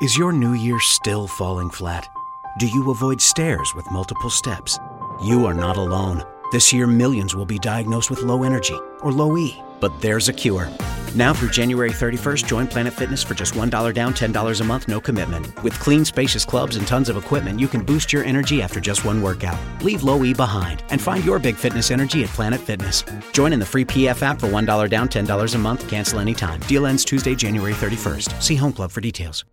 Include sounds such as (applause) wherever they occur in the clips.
Is your new year still falling flat? Do you avoid stairs with multiple steps? You are not alone. This year, millions will be diagnosed with low energy or low E, but there's a cure. Now through January 31st, join Planet Fitness for just $1 down, $10 a month, no commitment. With clean, spacious clubs and tons of equipment, you can boost your energy after just one workout. Leave low E behind and find your big fitness energy at Planet Fitness. Join in the free PF app for $1 down, $10 a month, cancel anytime. Deal ends Tuesday, January 31st. See Home Club for details.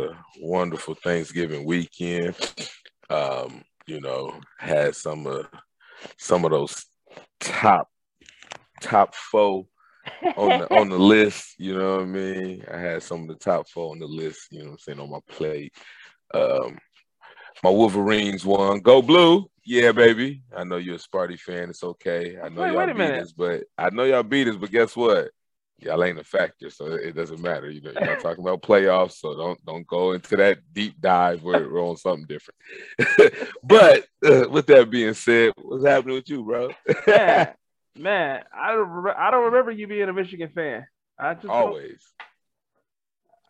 Had a wonderful Thanksgiving weekend. Um, you know, had some of some of those top top four on the on the (laughs) list, you know what I mean? I had some of the top four on the list, you know what I'm saying, on my plate. Um my Wolverines won. Go blue. Yeah, baby. I know you're a Sparty fan. It's okay. I know Wait, y'all wait a beat minute. us, but I know y'all beat us, but guess what? Y'all ain't a factor, so it doesn't matter. You know, you're not talking about playoffs, so don't don't go into that deep dive where we're on something different. (laughs) but uh, with that being said, what's happening with you, bro? Man, (laughs) man, I don't, re- I don't remember you being a Michigan fan. I just always,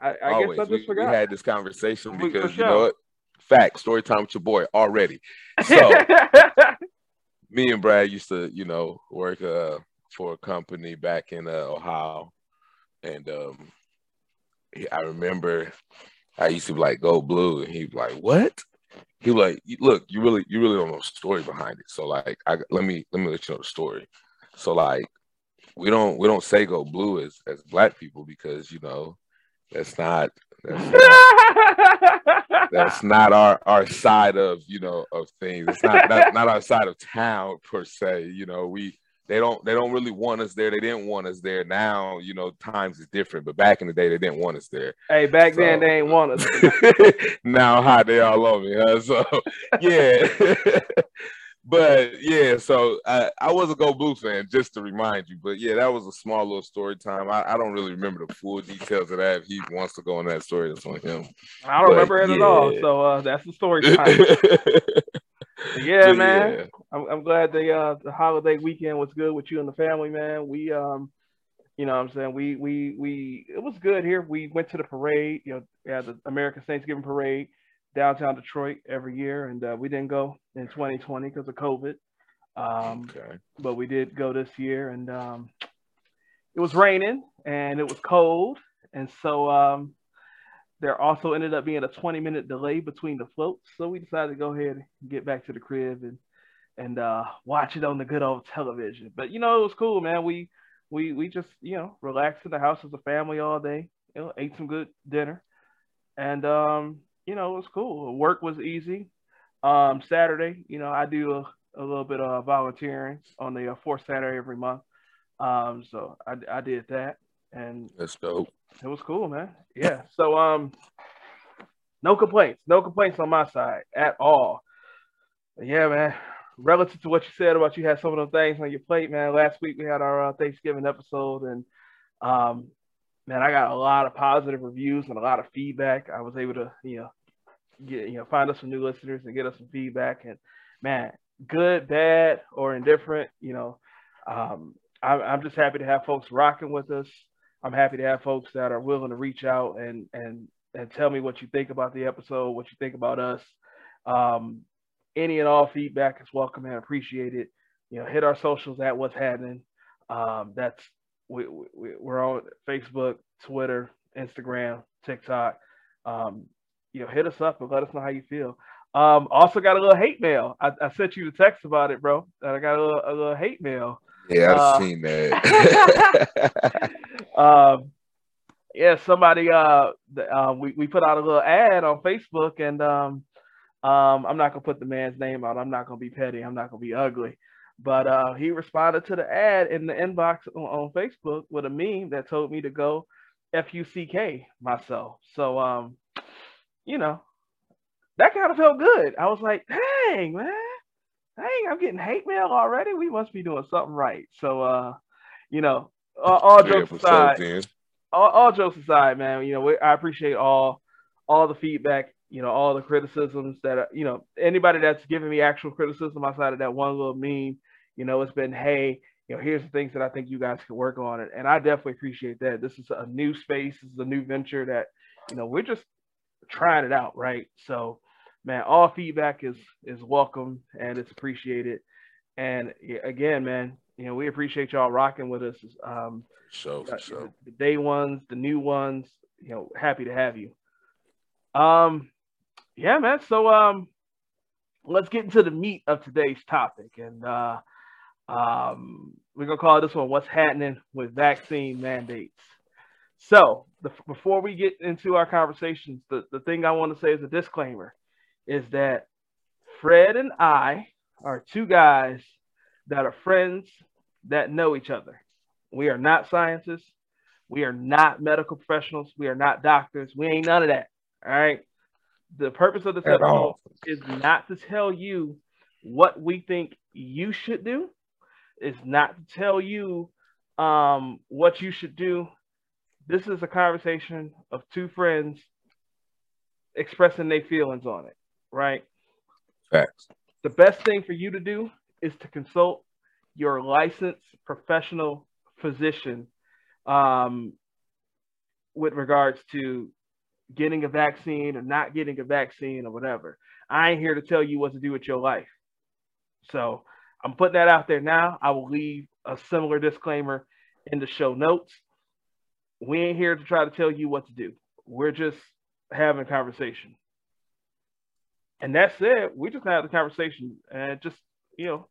I, I always. guess I just we forgot. We had this conversation because you know what? Fact, story time with your boy already. (laughs) So me and Brad used to, you know, work uh, for a company back in uh, Ohio, and um, I remember I used to be like, "Go blue," and he'd be like, "What?" He like, "Look, you really, you really don't know the story behind it. So like, I let me let me let you know the story. So like, we don't we don't say go blue as as black people because you know that's not that's not that's not our our side of you know of things. It's not not, not our side of town per se. You know, we they don't they don't really want us there. They didn't want us there. Now you know times is different, but back in the day they didn't want us there. hey, back then they ain't want us. (laughs) now how they all on me, huh? So yeah. (laughs) but yeah, so I, I was a Go Blue fan, just to remind you. But yeah, that was a small little story time. I, I don't really remember the full details of that. If he wants to go on that story, that's on him. I don't But, remember it at all. So uh, that's the story time. (laughs) yeah, But man. yeah. I'm, I'm glad the uh, the holiday weekend was good with you and the family, man. We um, you know, what I'm saying we we we it was good here. We went to the parade. You know, we had the American Thanksgiving parade downtown Detroit every year, and uh, we didn't go in 2020 because of COVID. Um, Okay. but we did go this year, and um, it was raining and it was cold, and so um, there also ended up being a 20 minute delay between the floats. So we decided to go ahead and get back to the crib and and uh, watch it on the good old television. But you know, it was cool, man. We we we just you know relaxed in the house as a family all day. You know, ate some good dinner, and um, you know, it was cool. Work was easy. Um, Saturday, you know, I do a, a little bit of volunteering on the uh, fourth Saturday every month. Um, so I, I did that, and That's dope. it was cool, man. Yeah. So um, no complaints, no complaints on my side at all. But yeah, man. Relative to what you said about you had some of those things on your plate, man. Last week we had our uh, Thanksgiving episode, and um, man, I got a lot of positive reviews and a lot of feedback. I was able to, you know, get you know find us some new listeners and get us some feedback, and man, good, bad, or indifferent, you know, um, I'm, I'm just happy to have folks rocking with us. I'm happy to have folks that are willing to reach out and and and tell me what you think about the episode, what you think about us. Um, any and all feedback is welcome and appreciated. You know, hit our socials at what's happening. Um, that's we, we we're on Facebook, Twitter, Instagram, TikTok. Um, you know, hit us up and let us know how you feel. Um, also got a little hate mail. I, I sent you the text about it, bro. I got a little, a little hate mail. Yeah, I've Uh, seen that. (laughs) (laughs) um, yeah, somebody uh, uh, we we put out a little ad on Facebook, and um, Um, I'm not gonna put the man's name out. I'm not gonna be petty. I'm not gonna be ugly. But uh, he responded to the ad in the inbox on, on, Facebook with a meme that told me to go F U C K myself. So um, you know, that kind of felt good. I was like, dang, man, dang, I'm getting hate mail already. We must be doing something right. So uh, you know, all, all jokes aside, all, all, jokes aside, man, you know, we, I appreciate all all the feedback you know, all the criticisms that, you know, anybody that's giving me actual criticism outside of that one little meme, you know, it's been, hey, you know, here's the things that I think you guys can work on. And, and I definitely appreciate that. This is a new space. This is a new venture that, you know, we're just trying it out. Right. So, man, all feedback is, is welcome and it's appreciated. And again, man, you know, we appreciate y'all rocking with us. Um, so, so. The, the day ones, the new ones, you know, happy to have you. Um, yeah, man. So um, let's get into the meat of today's topic, and uh, um, we're gonna call this one "What's Happening with Vaccine Mandates." So the, before we get into our conversations, the, the thing I want to say as a disclaimer is that Fred and I are two guys that are friends that know each other. We are not scientists. We are not medical professionals. We are not doctors. We ain't none of that. All right the purpose of this At episode all. is not to tell you what we think you should do. It's not to tell you um, what you should do. This is a conversation of two friends expressing their feelings on it, right? Facts. The best thing for you to do is to consult your licensed professional physician um, with regards to getting a vaccine or not getting a vaccine or whatever. I ain't here to tell you what to do with your life. So I'm putting that out there now. I will leave a similar disclaimer in the show notes. We ain't here to try to tell you what to do. We're just having a conversation. And that's it. We just had the conversation and just, you know,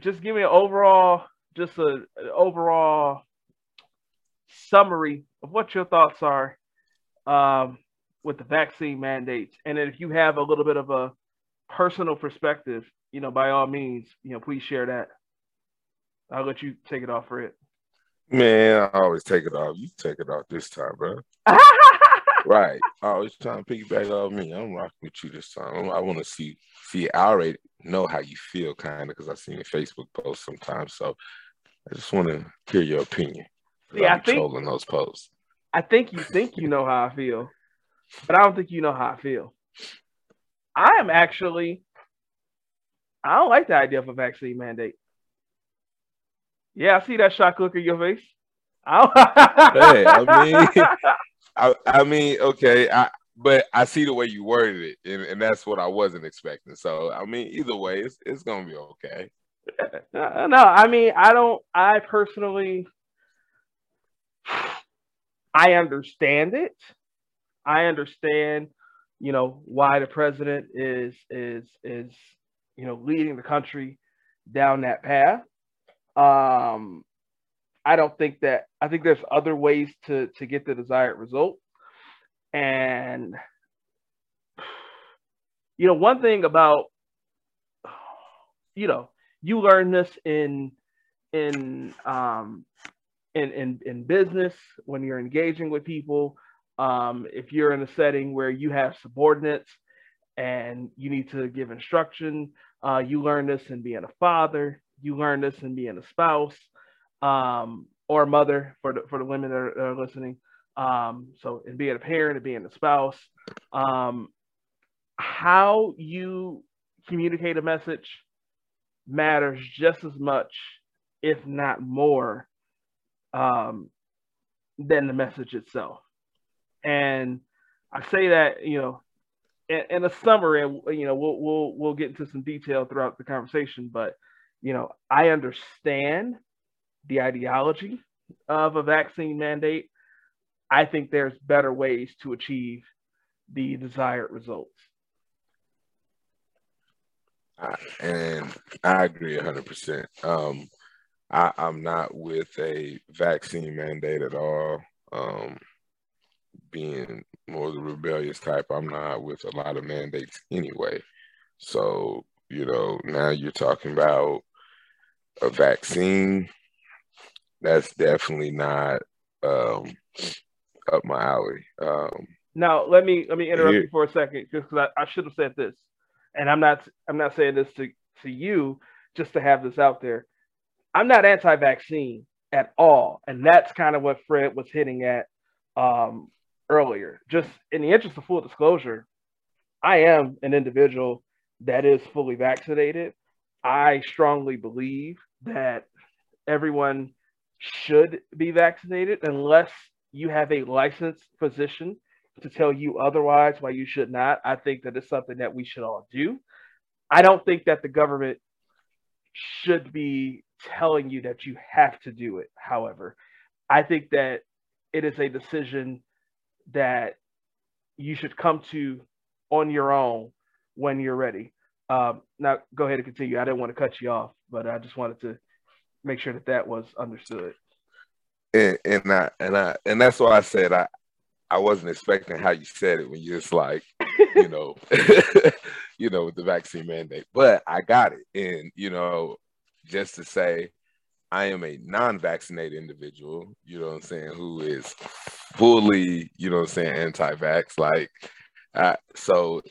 just give me an overall, just a, an overall summary of what your thoughts are um, with the vaccine mandates. And if you have a little bit of a personal perspective, you know, by all means, you know, please share that. I'll let you take it off for it. Man, I always take it off. You take it off this time, bro. (laughs) right. Oh, I always trying to piggyback off me. I'm rocking with you this time. I want to see, see, I already know how you feel, kind of, because I've seen your Facebook posts sometimes. So I just want to hear your opinion. Yeah, I think trolling those posts. I think you think you know how I feel, but I don't think you know how I feel. I am actually, I don't like the idea of a vaccine mandate. Yeah, I see that shock look in your face. I, hey, I mean, (laughs) I, I, mean, okay, I, but I see the way you worded it, and, and that's what I wasn't expecting. So, I mean, either way, it's it's gonna be okay. (laughs) No, I mean, I don't. I personally, I understand it. I understand, you know, why the president is is is you know leading the country down that path. Um, I don't think that I think there's other ways to to get the desired result. And you know, one thing about you know, you learn this in in um in, in, in business, when you're engaging with people, um, if you're in a setting where you have subordinates and you need to give instruction, uh, you learn this in being a father, you learn this in being a spouse um, or a mother for the, for the women that are, that are listening. Um, so in being a parent and being a spouse, um, how you communicate a message matters just as much, if not more, um, than the message itself. And I say that, you know, in, in a summary, and you know, we'll we'll we'll get into some detail throughout the conversation, but you know, I understand the ideology of a vaccine mandate. I think there's better ways to achieve the desired results. and I agree 100%. Um, I, am not with a vaccine mandate at all. Um, being more the rebellious type. I'm not with a lot of mandates anyway. So, you know, now you're talking about a vaccine. That's definitely not um, up my alley. Um, now, let me let me interrupt here, you for a second because I, I should have said this, and I'm not I'm not saying this to to you just to have this out there. I'm not anti-vaccine at all, and that's kind of what Fred was hitting at um, earlier. Just in the interest of full disclosure, I am an individual that is fully vaccinated. I strongly believe that everyone should be vaccinated unless you have a licensed physician to tell you otherwise why you should not. I think that it's something that we should all do. I don't think that the government should be telling you that you have to do it. However, I think that it is a decision that you should come to on your own when you're ready. Um, now, go ahead and continue. I didn't want to cut you off, but I just wanted to make sure that that was understood. And, and I and I and that's why I said I I wasn't expecting how you said it when you just like you know (laughs) you know with the vaccine mandate, but I got it. And you know, just to say I am a non-vaccinated individual, you know what I'm saying, who is fully, you know what I'm saying, anti-vax. Like, I, so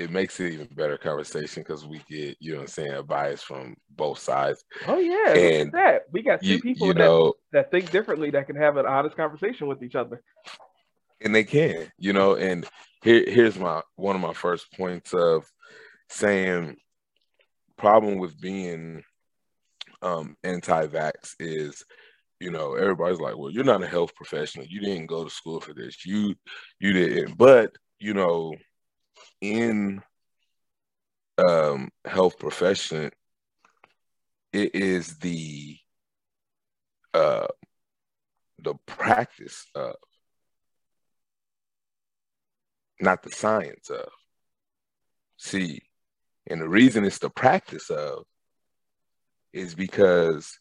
it makes it even better conversation because we get, you know what I'm saying, a bias from both sides. Oh yeah, and that. We got two you, people you that, know, that think differently that can have an honest conversation with each other. And they can, you know, and here, here's my one of my first points of saying problem with being um, anti-vax is you know everybody's like well you're not a health professional you didn't go to school for this you you didn't but you know in um health profession it is the uh the practice of not the science of see and the reason it's the practice of is because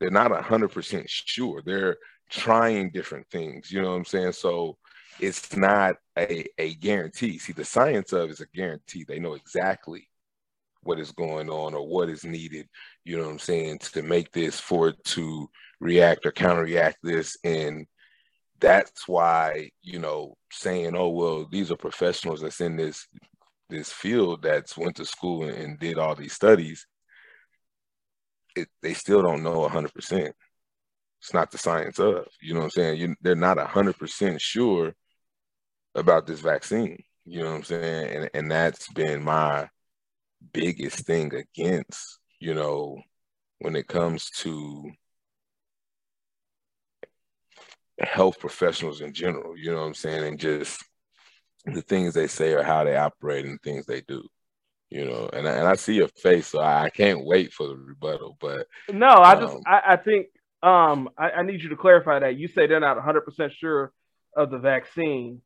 they're not 100% sure. They're trying different things, you know what I'm saying? So it's not a, a guarantee. See, the science of is a guarantee. They know exactly what is going on or what is needed, you know what I'm saying, to make this for it to react or counter-react this. And that's why, you know, saying, oh, well, these are professionals that's in this this field that's went to school and, and did all these studies it, they still don't know 100%. It's not the science of, you know what I'm saying? You, they're not 100% sure about this vaccine, you know what I'm saying? And, and that's been my biggest thing against, you know, when it comes to health professionals in general, you know what I'm saying? And just the things they say or how they operate and things they do you know, and I, and I see your face, so I can't wait for the rebuttal. But no, I just um, I, I, think um I, I, need you to clarify that you say they're not 100 percent sure of the vaccine.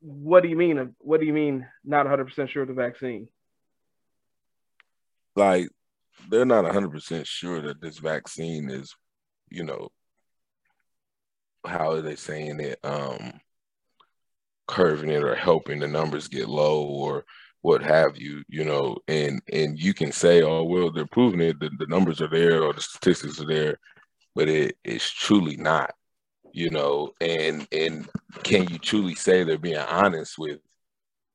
What do you mean? What do you mean not 100 percent sure of the vaccine? Like they're not 100 percent sure that this vaccine is, you know, how are they saying it? Um curving it or helping the numbers get low or what have you, you know, and and you can say, oh well, they're proving it, the, the numbers are there or the statistics are there, but it is truly not, you know, and and can you truly say they're being honest with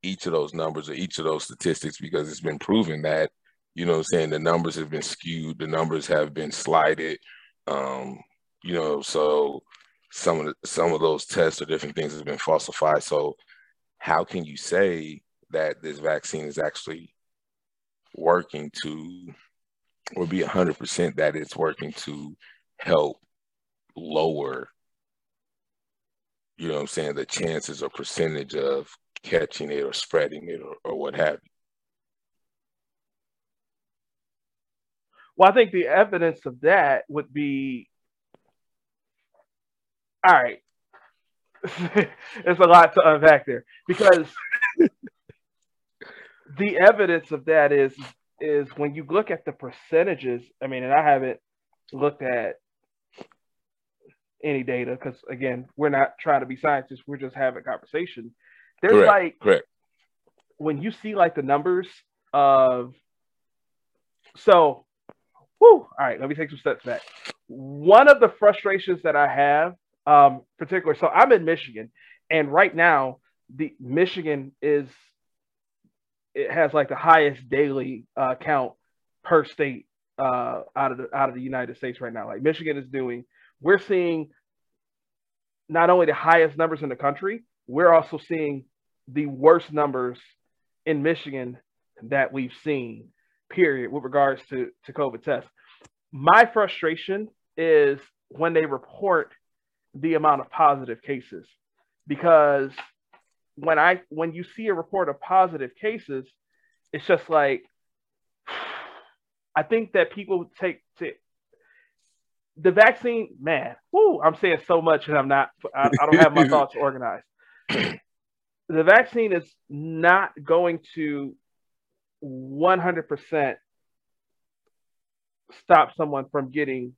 each of those numbers or each of those statistics because it's been proven that, you know I'm saying, the numbers have been skewed, the numbers have been slighted, um, you know, so some of the, some of those tests or different things have been falsified. So how can you say that this vaccine is actually working to, or be 100% that it's working to help lower, you know what I'm saying, the chances or percentage of catching it or spreading it or, or what have you. Well, I think the evidence of that would be all right. (laughs) it's a lot to unpack there because (laughs) the evidence of that is is when you look at the percentages. I mean, and I haven't looked at any data because again, we're not trying to be scientists. We're just having conversation. There's Correct. like Correct. when you see like the numbers of so whoo, all right, let me take some steps back. One of the frustrations that I have, um, particular, so I'm in Michigan, and right now the Michigan is it has like the highest daily uh, count per state uh, out of the out of the United States right now. Like Michigan is doing, we're seeing not only the highest numbers in the country, we're also seeing the worst numbers in Michigan that we've seen, period, with regards to, to COVID tests. My frustration is when they report the amount of positive cases, because when I when you see a report of positive cases, it's just like (sighs) I think that people take to the vaccine, man. Whoo, I'm saying so much and I'm not I, I don't have my (laughs) thoughts organized. The vaccine is not going to 100% stop someone from getting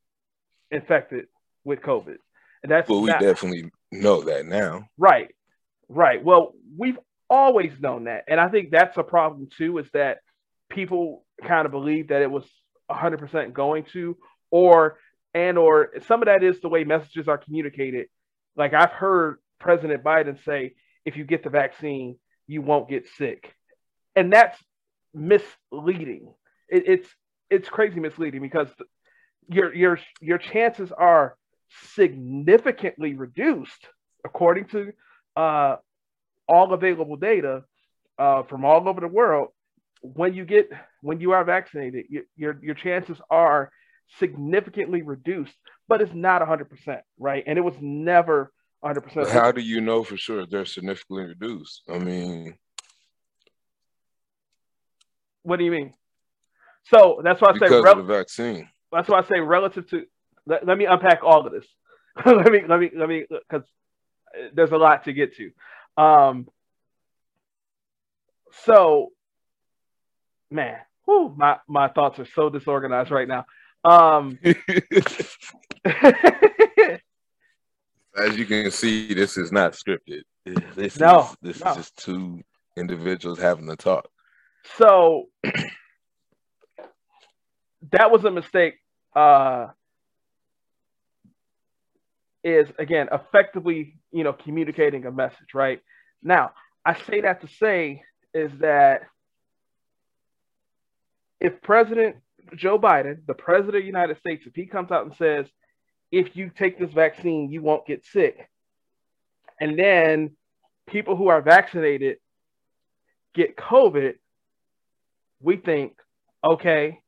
infected with COVID. And that's Well, we not- definitely know that now. Right. Right. Well, we've always known that. And I think that's a problem too, is that people kind of believe that it was 100% going to, or, and, or some of that is the way messages are communicated. Like I've heard President Biden say, if you get the vaccine, you won't get sick. And that's misleading. It, it's, it's crazy misleading because your, your, your chances are significantly reduced according to uh, all available data uh, from all over the world, when you get when you are vaccinated, you, your your chances are significantly reduced, but it's not 100%, right? And it was never 100%. But how do you know for sure they're significantly reduced? I mean, what do you mean? So that's why I say because of the vaccine. that's why I say relative to. Let, let me unpack all of this. (laughs) let me let me let me because there's a lot to get to. Um, so, man, whew, my my thoughts are so disorganized right now. Um, (laughs) (laughs) As you can see, this is not scripted. This No, is, this no. is just two individuals having a talk. so (clears throat) that was a mistake. Uh, is again effectively, you know, communicating a message, right? Now, I say that to say is that if President Joe Biden, the President of the United States, if he comes out and says, if you take this vaccine, you won't get sick, and then people who are vaccinated get COVID, we think, okay,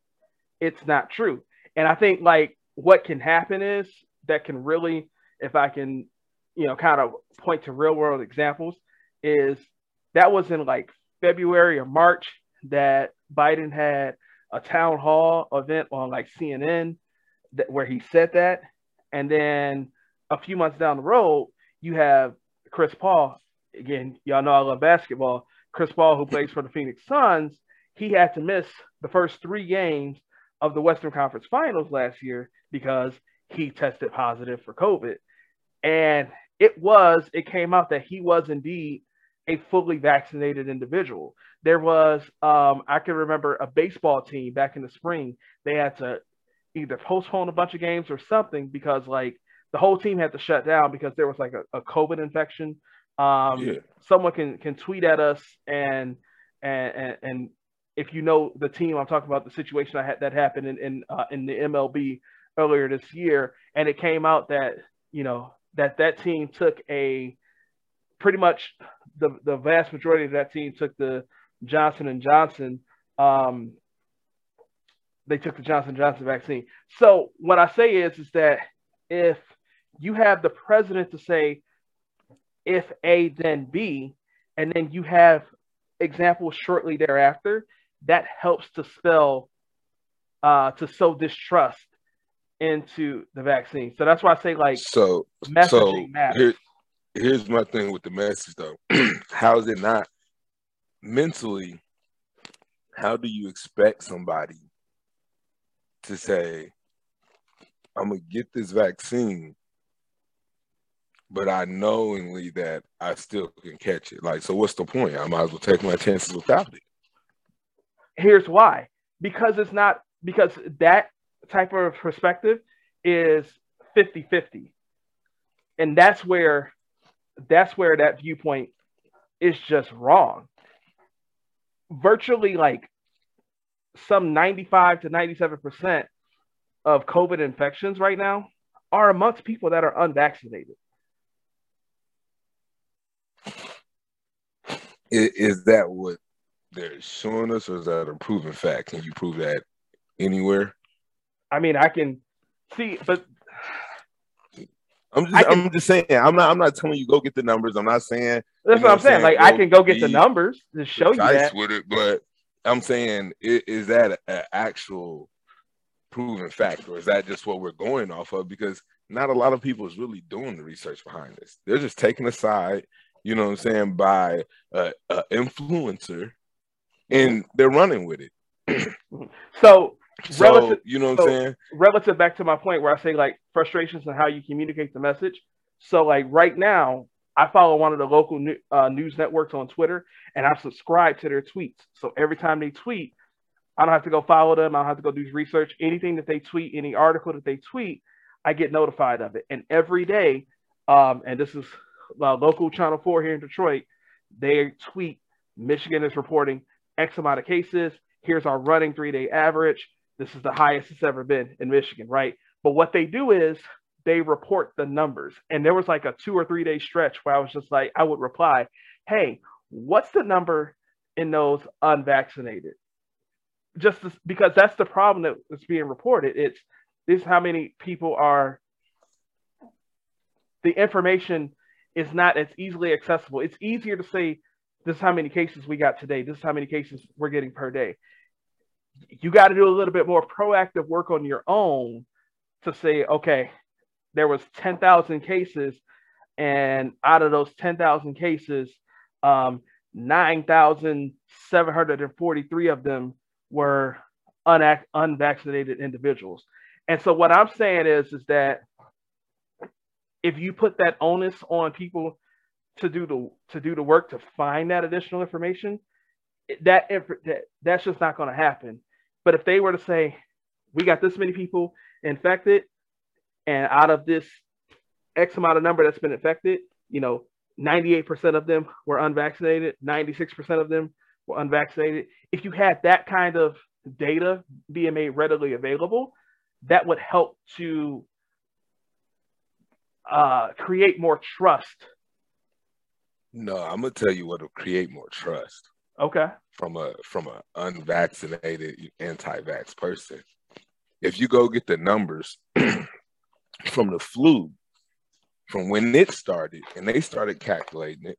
it's not true. And I think like what can happen is that can really, if I can, you know, kind of point to real world examples, is that was in like February or March that Biden had a town hall event on like CNN that, where he said that. And then a few months down the road, you have Chris Paul. Again, y'all know I love basketball. Chris Paul, who plays for the Phoenix Suns, he had to miss the first three games of the Western Conference Finals last year because he tested positive for COVID. And it was, it came out that he was indeed a fully vaccinated individual. There was, um, I can remember a baseball team back in the spring, they had to either postpone a bunch of games or something because like the whole team had to shut down because there was like a, a COVID infection. Um, Yeah. someone can can tweet at us and and and, and if you know the team I'm talking about, the situation I had that happened in in, uh, in the MLB earlier this year, and it came out that you know that that team took a pretty much the the vast majority of that team took the Johnson and Johnson. Um, they took the Johnson Johnson vaccine. So what I say is is that if you have the president to say if A then B, and then you have examples shortly thereafter, that helps to spell uh, to sow distrust into the vaccine. So that's why I say like So, so messaging matters. here, here's my thing with the message though. (clears throat) how is it not mentally? How do you expect somebody to say, "I'm gonna get this vaccine," but I knowingly that I still can catch it. Like, so what's the point? I might as well take my chances without it. Here's why. Because it's not because that type of perspective is 50-50. And that's where that's where that viewpoint is just wrong. Virtually like some 95 to 97% of COVID infections right now are amongst people that are unvaccinated. Is, is that what they're showing us, or is that a proven fact? Can you prove that anywhere? I mean, I can see, but I'm just, can, I'm just saying. I'm not. I'm not telling you go get the numbers. I'm not saying. That's what I'm saying. saying. Like I can go get the numbers to show you that. With it, but I'm saying, is that an actual proven fact, or is that just what we're going off of? Because not a lot of people is really doing the research behind this. They're just taking a side you know what I'm saying, by a, a influencer, and they're running with it. (clears throat) so, so relative, you know what so I'm saying? Relative back to my point where I say like frustrations and how you communicate the message. So, like right now, I follow one of the local new, uh, news networks on Twitter, and I subscribe to their tweets. So every time they tweet, I don't have to go follow them. I don't have to go do research. Anything that they tweet, any article that they tweet, I get notified of it. And every day, um, and this is uh, local Channel 4 here in Detroit, they tweet Michigan is reporting X amount of cases. Here's our running three day average. This is the highest it's ever been in Michigan, right? But what they do is they report the numbers. And there was like a two or three day stretch where I was just like, I would reply, hey, what's the number in those unvaccinated? Just because that's the problem that's being reported. It's this is how many people are the information is not as easily accessible. It's easier to say, this is how many cases we got today. This is how many cases we're getting per day. You got to do a little bit more proactive work on your own to say, okay, there was 10,000 cases, and out of those 10,000 cases, um, 9,743 of them were un- unvaccinated individuals. And so what I'm saying is, is that if you put that onus on people to do the to do the work to find that additional information, that, that that's just not going to happen. But if they were to say, we got this many people infected, and out of this X amount of number that's been infected, you know, 98% of them were unvaccinated, 96% of them were unvaccinated. If you had that kind of data being made readily available, that would help to uh, create more trust? No, I'm gonna tell you what will create more trust. Okay. From a from an unvaccinated anti-vax person. If you go get the numbers (clears throat) from the flu, from when it started, and they started calculating it,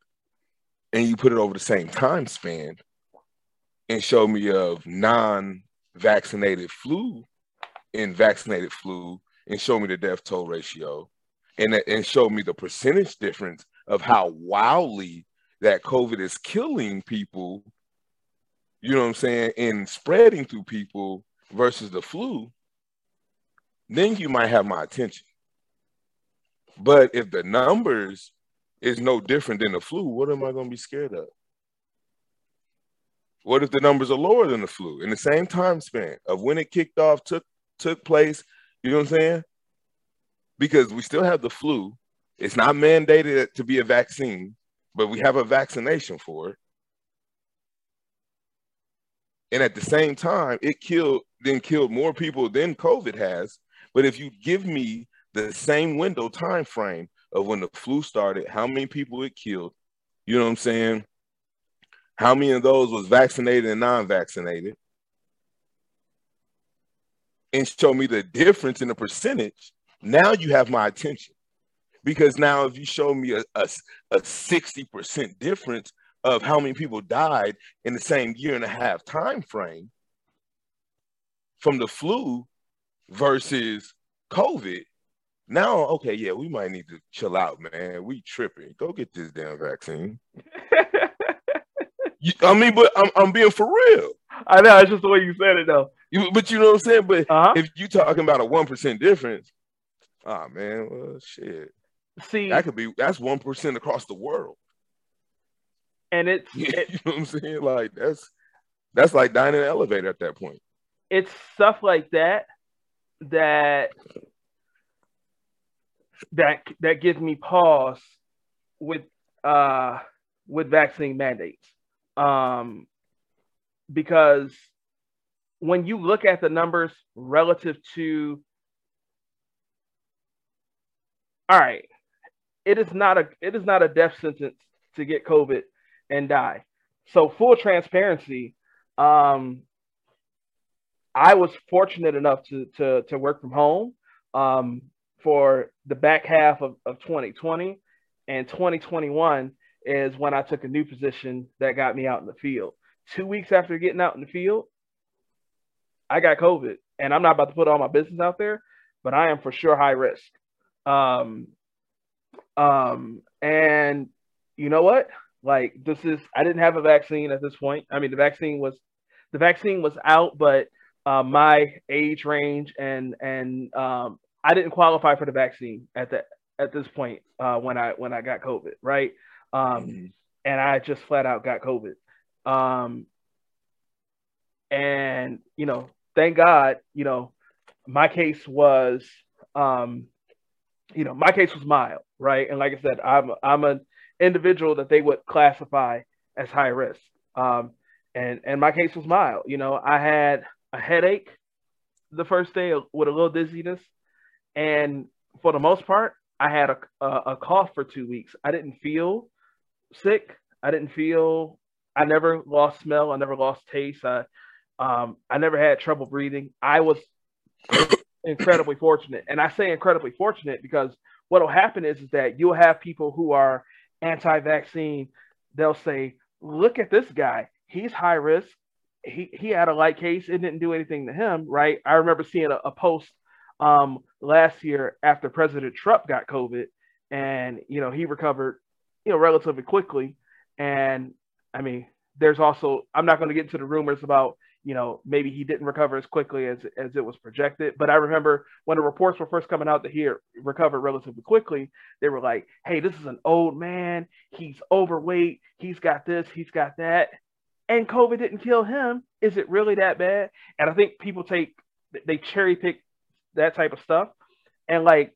and you put it over the same time span, and show me of non-vaccinated flu and vaccinated flu, and show me the death toll ratio, and, and show me the percentage difference of how wildly that COVID is killing people, you know what I'm saying, and spreading through people versus the flu, then you might have my attention. But if the numbers is no different than the flu, what am I going to be scared of? What if the numbers are lower than the flu in the same time span of when it kicked off, took took place? You know what I'm saying? because we still have the flu. It's not mandated to be a vaccine, but we have a vaccination for it. And at the same time, it killed then killed more people than COVID has. But if you give me the same window time frame of when the flu started, how many people it killed, you know what I'm saying? How many of those was vaccinated and non-vaccinated? And show me the difference in the percentage now you have my attention because now if you show me a, a, a 60% difference of how many people died in the same year and a half time frame from the flu versus COVID, now okay, yeah, we might need to chill out, man. We tripping. Go get this damn vaccine. (laughs) you, I mean, but I'm, I'm being for real. I know it's just the way you said it, though. You, but you know what I'm saying. But uh-huh. if you're talking about a one percent difference, Oh man, well shit. See, that could be that's one percent across the world. And it's (laughs) you it, know what I'm saying? Like that's that's like dying in an elevator at that point. It's stuff like that that that that gives me pause with uh with vaccine mandates. Um because when you look at the numbers relative to all right, it is not a it is not a death sentence to get COVID and die. So full transparency, um, I was fortunate enough to to to work from home um, for the back half of, of 2020 and 2021 is when I took a new position that got me out in the field. Two weeks after getting out in the field, I got COVID, and I'm not about to put all my business out there, but I am for sure high risk. Um, um, and you know what? Like this is I didn't have a vaccine at this point. I mean, the vaccine was the vaccine was out, but uh, my age range and and um, I didn't qualify for the vaccine at that at this point uh, when I when I got COVID, right? Um, mm-hmm. And I just flat out got COVID. Um, and you know, thank God, you know, my case was um, you know, my case was mild, right? And like I said, I'm I'm an individual that they would classify as high risk. Um, and and my case was mild. You know, I had a headache the first day with a little dizziness, and for the most part, I had a, a, a cough for two weeks. I didn't feel sick. I didn't feel. I never lost smell. I never lost taste. I um, I never had trouble breathing. I was incredibly fortunate. And I say incredibly fortunate because what will happen is, is that you'll have people who are anti-vaccine. They'll say, look at this guy. He's high risk. He, he had a light case. It didn't do anything to him, right? I remember seeing a, a post um, last year after President Trump got COVID and, you know, he recovered, you know, relatively quickly. And I mean, there's also, I'm not going to get into the rumors about you know, maybe he didn't recover as quickly as as it was projected. But I remember when the reports were first coming out that he recovered relatively quickly, they were like, "Hey, this is an old man. He's overweight. He's got this. He's got that." And COVID didn't kill him. Is it really that bad? And I think people take they cherry pick that type of stuff. And like,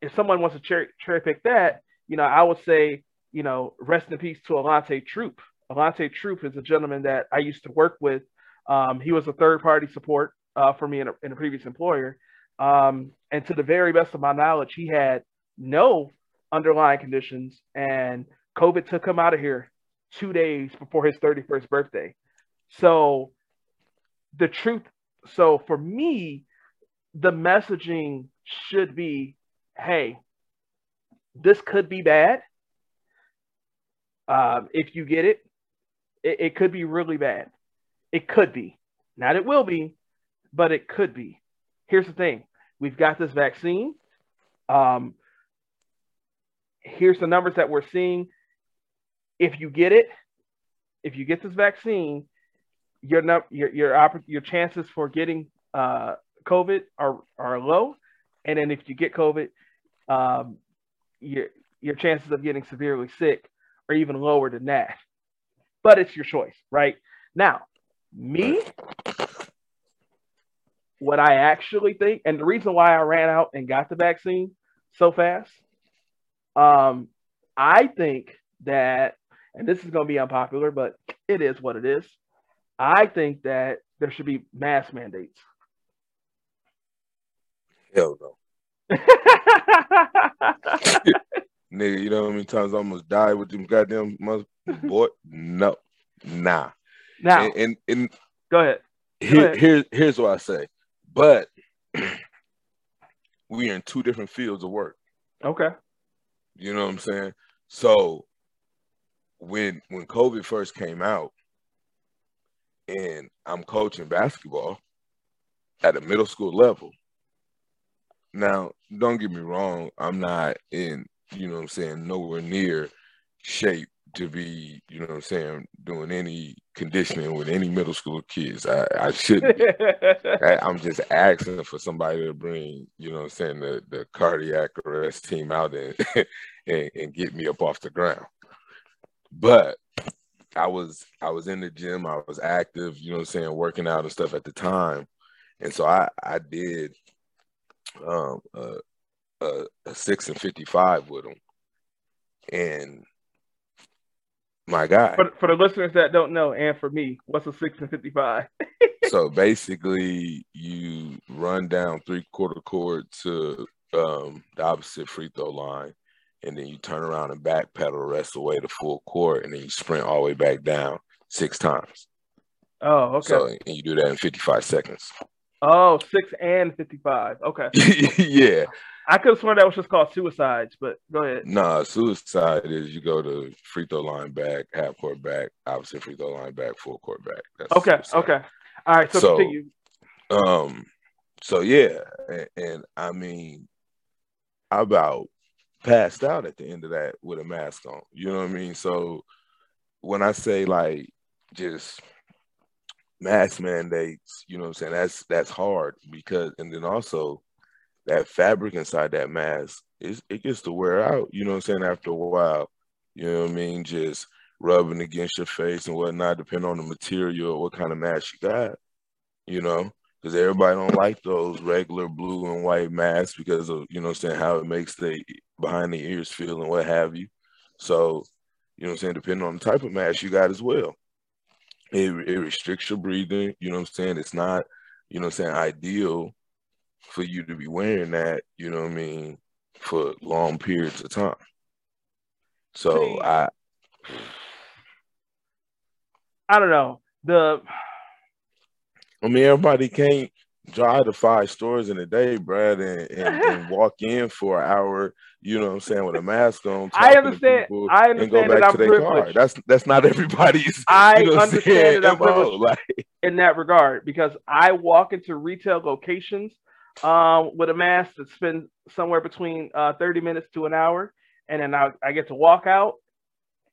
if someone wants to cherry cherry pick that, you know, I would say, you know, rest in peace to Alante Troop. Alante Troop is a gentleman that I used to work with um, he was a third party support uh, for me in a, in a previous employer. Um, and to the very best of my knowledge, he had no underlying conditions, and COVID took him out of here two days before his 31st birthday. So, the truth, so for me, the messaging should be hey, this could be bad. Um, if you get it, it, it could be really bad. It could be. Not it will be, but it could be. Here's the thing we've got this vaccine. Um, here's the numbers that we're seeing. If you get it, if you get this vaccine, your your your, your chances for getting uh, COVID are, are low, and then if you get COVID, um, your your chances of getting severely sick are even lower than that. But it's your choice, right? Now, me, what I actually think, and the reason why I ran out and got the vaccine so fast, um, I think that, and this is going to be unpopular, but it is what it is. I think that there should be mask mandates. Hell no. (laughs) Nigga, you know how many times I almost died with them goddamn mother boy? No, nah. Now, and, and, and go ahead. Go here, ahead. Here, here's what I say. But we are in two different fields of work. Okay. You know what I'm saying? So when when COVID first came out, and I'm coaching basketball at a middle school level. Now, don't get me wrong, I'm not in, you know what I'm saying, nowhere near shape to be, you know what I'm saying, doing any conditioning with any middle school kids. I, I shouldn't. (laughs) I, am just asking for somebody to bring, you know what I'm saying, the, the cardiac arrest team out and, (laughs) and, and get me up off the ground. But I was I was in the gym, I was active, you know what I'm saying, working out and stuff at the time. And so I I did um a, a, a 6 and 55 with them. And my guy. For, for the listeners that don't know, and for me, what's a six and fifty-five? (laughs) so basically, you run down three quarter court to um, the opposite free throw line, and then you turn around and backpedal the rest of the way to full court, and then you sprint all the way back down six times. Oh, okay. So and you do that in fifty-five seconds. Oh, six and fifty-five. Okay. (laughs) yeah. I could have sworn that was just called suicides, but go ahead. Nah, suicide is you go to free throw line back, half court back, opposite free throw line back, full court back. That's okay, suicide. okay. All right, so, so continue. Um, so yeah, and, and, I mean, I about passed out at the end of that with a mask on. You know what I mean? So when I say like just mask mandates, you know what I'm saying? That's that's hard because and then also that fabric inside that mask it gets to wear out, you know what I'm saying, after a while. You know what I mean? Just rubbing against your face and whatnot, depending on the material, what kind of mask you got, you know, because everybody don't like those regular blue and white masks because of, you know I'm saying, how it makes the behind the ears feel and what have you. So, you know what I'm saying, depending on the type of mask you got as well. It, it restricts your breathing, you know what I'm saying? It's not, you know what I'm saying, ideal for you to be wearing that, you know what I mean, for long periods of time. So I I don't know. The I mean everybody can't drive to five stores in a day, Brad, and, and, and, (laughs) walk in for an hour, you know what I'm saying, with a mask on. I understand. I understand and go back to their car. That's that's not (laughs) everybody's. I you know understand that I'm privileged like, in that regard because I walk into retail locations um, with a mask that spends somewhere between uh, 30 minutes to an hour. And then I, I get to walk out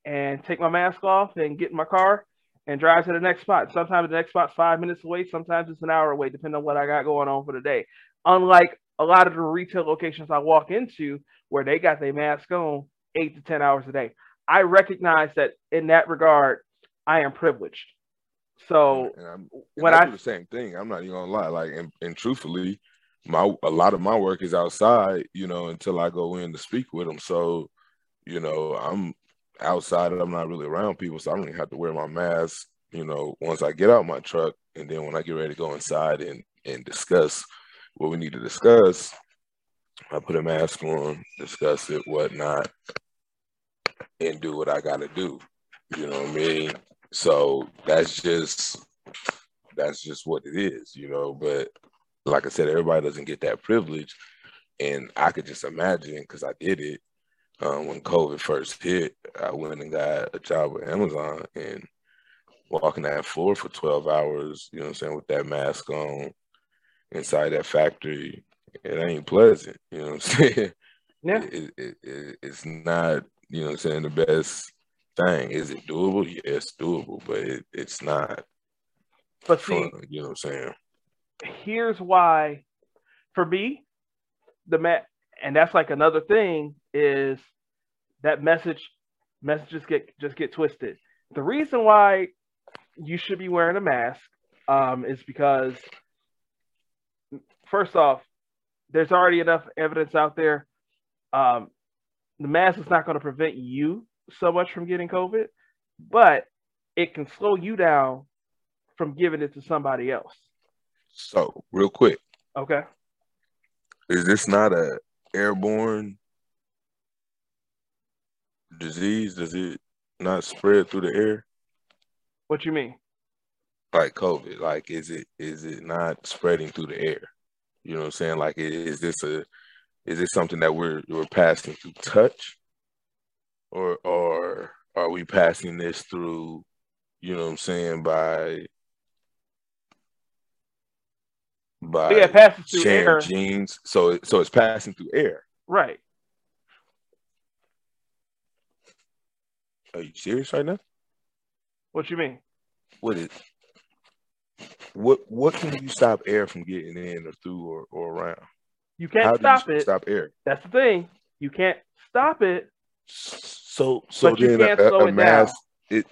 and take my mask off and get in my car and drive to the next spot. Sometimes the next spot's five minutes away, sometimes it's an hour away, depending on what I got going on for the day. Unlike a lot of the retail locations I walk into where they got their mask on eight to 10 hours a day. I recognize that in that regard, I am privileged. So and and when I do the same thing, I'm not even gonna lie. Like, and, and truthfully, my a lot of my work is outside, you know, until I go in to speak with them. So, you know, I'm outside I'm not really around people, so I don't even have to wear my mask, you know, once I get out my truck and then when I get ready to go inside and and discuss what we need to discuss, I put a mask on, discuss it, whatnot, and do what I gotta do. You know what I mean? So that's just that's just what it is, you know. But like I said, everybody doesn't get that privilege. And I could just imagine because I did it um, when COVID first hit. I went and got a job with Amazon and walking that floor for 12 hours, you know what I'm saying, with that mask on inside that factory. It ain't pleasant, you know what I'm (laughs) saying? Yeah. It, it, it, it's not, you know what I'm saying, the best thing. Is it doable? Yeah, it's doable, but it's not. But see, fun, you know what I'm saying? Here's why for me the met and that's like another thing is that message messages get just get twisted. The reason why you should be wearing a mask um, is because first off there's already enough evidence out there um, the mask is not going to prevent you so much from getting covid but it can slow you down from giving it to somebody else so, real quick. Okay. Is this not a airborne disease? Does it not spread through the air? What you mean? Like COVID. Like is it is it not spreading through the air? You know what I'm saying? Like is this a is this something that we're we're passing through touch? Or or are we passing this through, you know what I'm saying, by by yeah, passes through air. genes. So so it's passing through air. Right. Are you serious right now? What you mean? What is? What what can you stop air from getting in or through or, or around? You can't How stop you it. stop air? That's the thing. You can't stop it. So so But you then can't a, slow a it mask. It.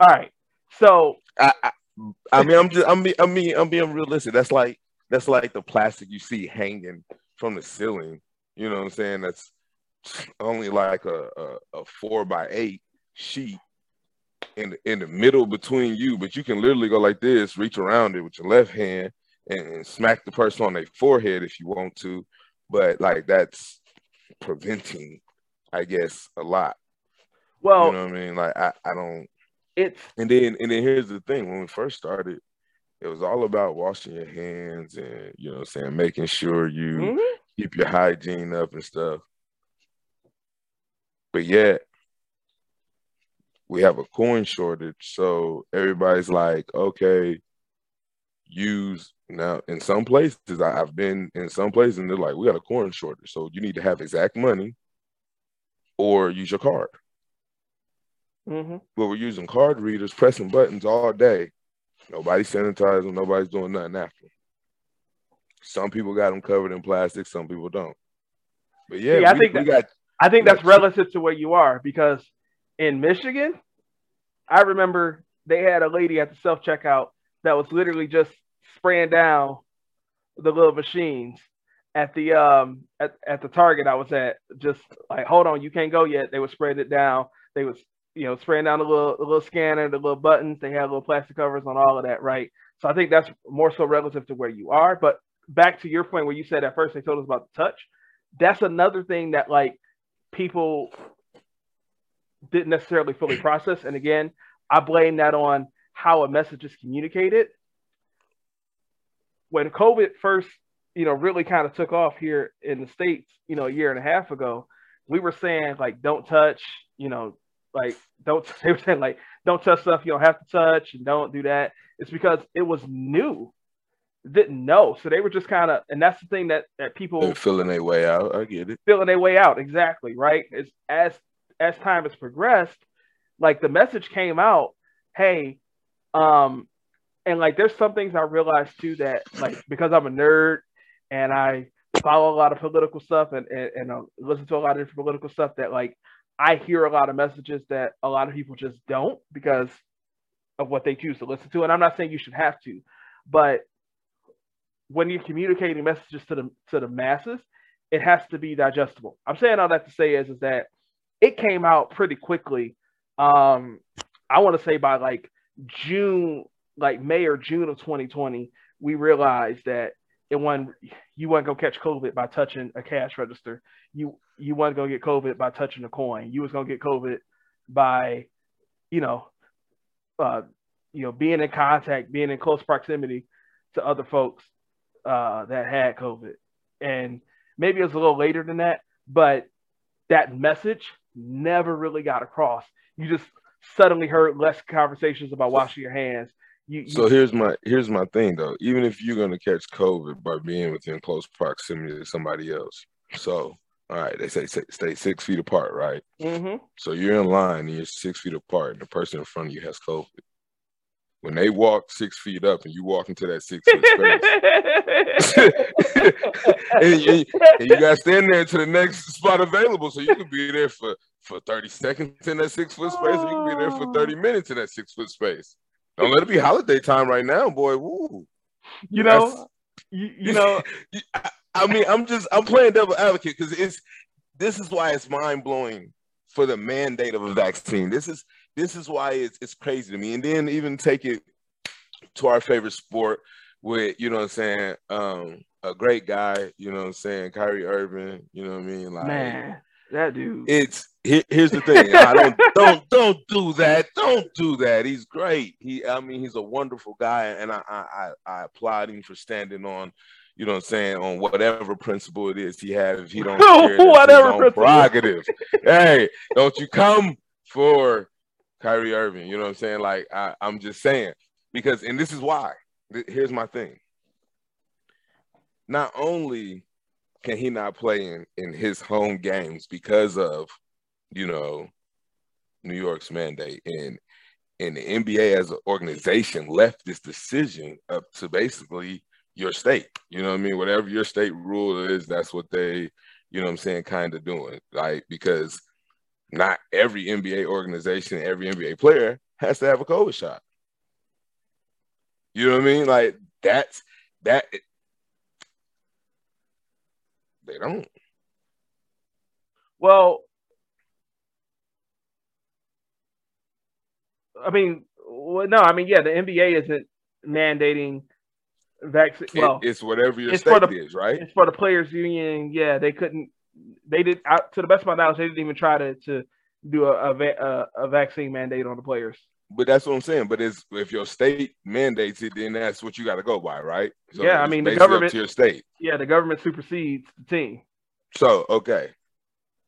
All right. So I, I I mean I'm just I'm be, I mean I'm being realistic. That's like that's like the plastic you see hanging from the ceiling. You know what I'm saying? That's only like a a, a four by eight sheet in the, in the middle between you, but you can literally go like this, reach around it with your left hand and, and smack the person on their forehead if you want to. But like that's preventing, I guess, a lot. well you know what I mean? Like I, I don't it's and then and then here's the thing: when we first started, it was all about washing your hands and you know, saying making sure you Mhm. keep your hygiene up and stuff. But yet, we have a coin shortage, so everybody's like, okay, use now. In some places, I, I've been in some places, and they're like, we got a coin shortage, so you need to have exact money or use your card Mhm. but we're using card readers, pressing buttons all day. Nobody's sanitizing, nobody's doing nothing after. Some people got them covered in plastic, some people don't. But yeah, See, I we, think that- got I think that's relative to where you are because in Michigan, I remember they had a lady at the self checkout that was literally just spraying down the little machines at the um at, at the target I was at. Just like, hold on, you can't go yet. They were spraying it down. They was you know spraying down the little the little scanner, the little buttons. They had little plastic covers on all of that, right? So I think that's more so relative to where you are. But back to your point where you said at first they told us about the touch. That's another thing that like people didn't necessarily fully process. And again, I blame that on how a message is communicated. When COVID first, you know, really kind of took off here in the States, you know, a year and a half ago, we were saying like, don't touch, you know, like don't (laughs) they were saying like don't touch stuff you don't have to touch and don't do that. It's because it was new. Didn't know. So they were just kind of and that's the thing that that people they're feeling their way out. I get it. feeling their way out exactly right as as as time has progressed like the message came out hey um and like there's some things i realized too that like because i'm a nerd and i follow a lot of political stuff and and, and uh, listen to a lot of different political stuff that like i hear a lot of messages that a lot of people just don't because of what they choose to listen to and i'm not saying you should have to but when you're communicating messages to the to the masses it has to be digestible. I'm saying all that to say is, is that it came out pretty quickly. Um, I want to say by like June, like May or June of 2020, we realized that it wasn't you wasn't gonna catch COVID by touching a cash register. You you wasn't gonna get COVID by touching a coin. You was gonna get COVID by, you know, uh, you know, being in contact, being in close proximity to other folks uh, that had COVID. And maybe it was a little later than that, but that message never really got across. You just suddenly heard less conversations about washing your hands. You, you So here's my here's my thing though. Even if you're gonna catch COVID by being within close proximity to somebody else, so all right, they say stay, stay six feet apart, right? Mhm. So you're in line and you're six feet apart, and the person in front of you has COVID. When they walk six feet up and you walk into that six foot space, (laughs) and, you, and you stand there to the next spot available, so you could be there for for 30 seconds in that six foot space, or you can be there for 30 minutes in that six foot space. Don't let it be holiday time right now, boy. Woo. you know, you, you know, (laughs) I, I mean, I'm just I'm playing devil advocate because it's this is why it's mind blowing for the mandate of a vaccine. This is this is why it's it's crazy to me. And then even take it to our favorite sport with you know what I'm saying, um, a great guy, you know what I'm saying, Kyrie Irving, you know what I mean, like man, that dude. it's here, here's the thing. I don't (laughs) don't don't do that. Don't do that. He's great. He I mean he's a wonderful guy and I I I, I applaud him for standing on you know what I'm saying on whatever principle it is he has. If he (laughs) don't care, Whatever prerogative. hey, don't you come for Kyrie Irving? You know what I'm saying? Like I, I'm just saying because and this is why. Here's my thing. Not only can he not play in, in his home games because of, you know, New York's mandate, and and the NBA as an organization left this decision up to basically your state. You know what I mean? Whatever your state rule is, that's what they, you know what I'm saying, kind of doing. Like because not every NBA organization, every NBA player has to have a COVID shot. You know what I mean? Like that's that they don't. Well, I mean, well, no, I mean, yeah, the NBA isn't mandating vaccine. Well, it's whatever your state the, is, right? It's for the players' union. Yeah, they couldn't. They did. I, to the best of my knowledge, they didn't even try to to do a a, a vaccine mandate on the players. But that's what I'm saying. But it's if your state mandates it, then that's what you got to go by, right? So yeah, I mean the government to your state. Yeah, the government supersedes the team. So okay,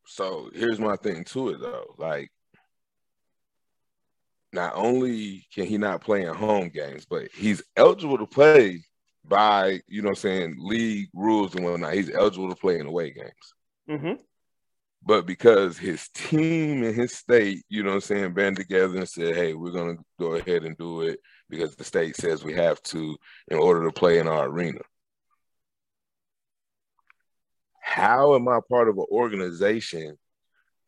so here's my thing to it though. Like, not only can he not play in home games, but he's eligible to play by you know I'm saying league rules and whatnot. He's eligible to play in away games. Mm-hmm. But because his team and his state, you know I'm saying, band together and said, hey, we're going to go ahead and do it because the state says we have to in order to play in our arena. How am I part of an organization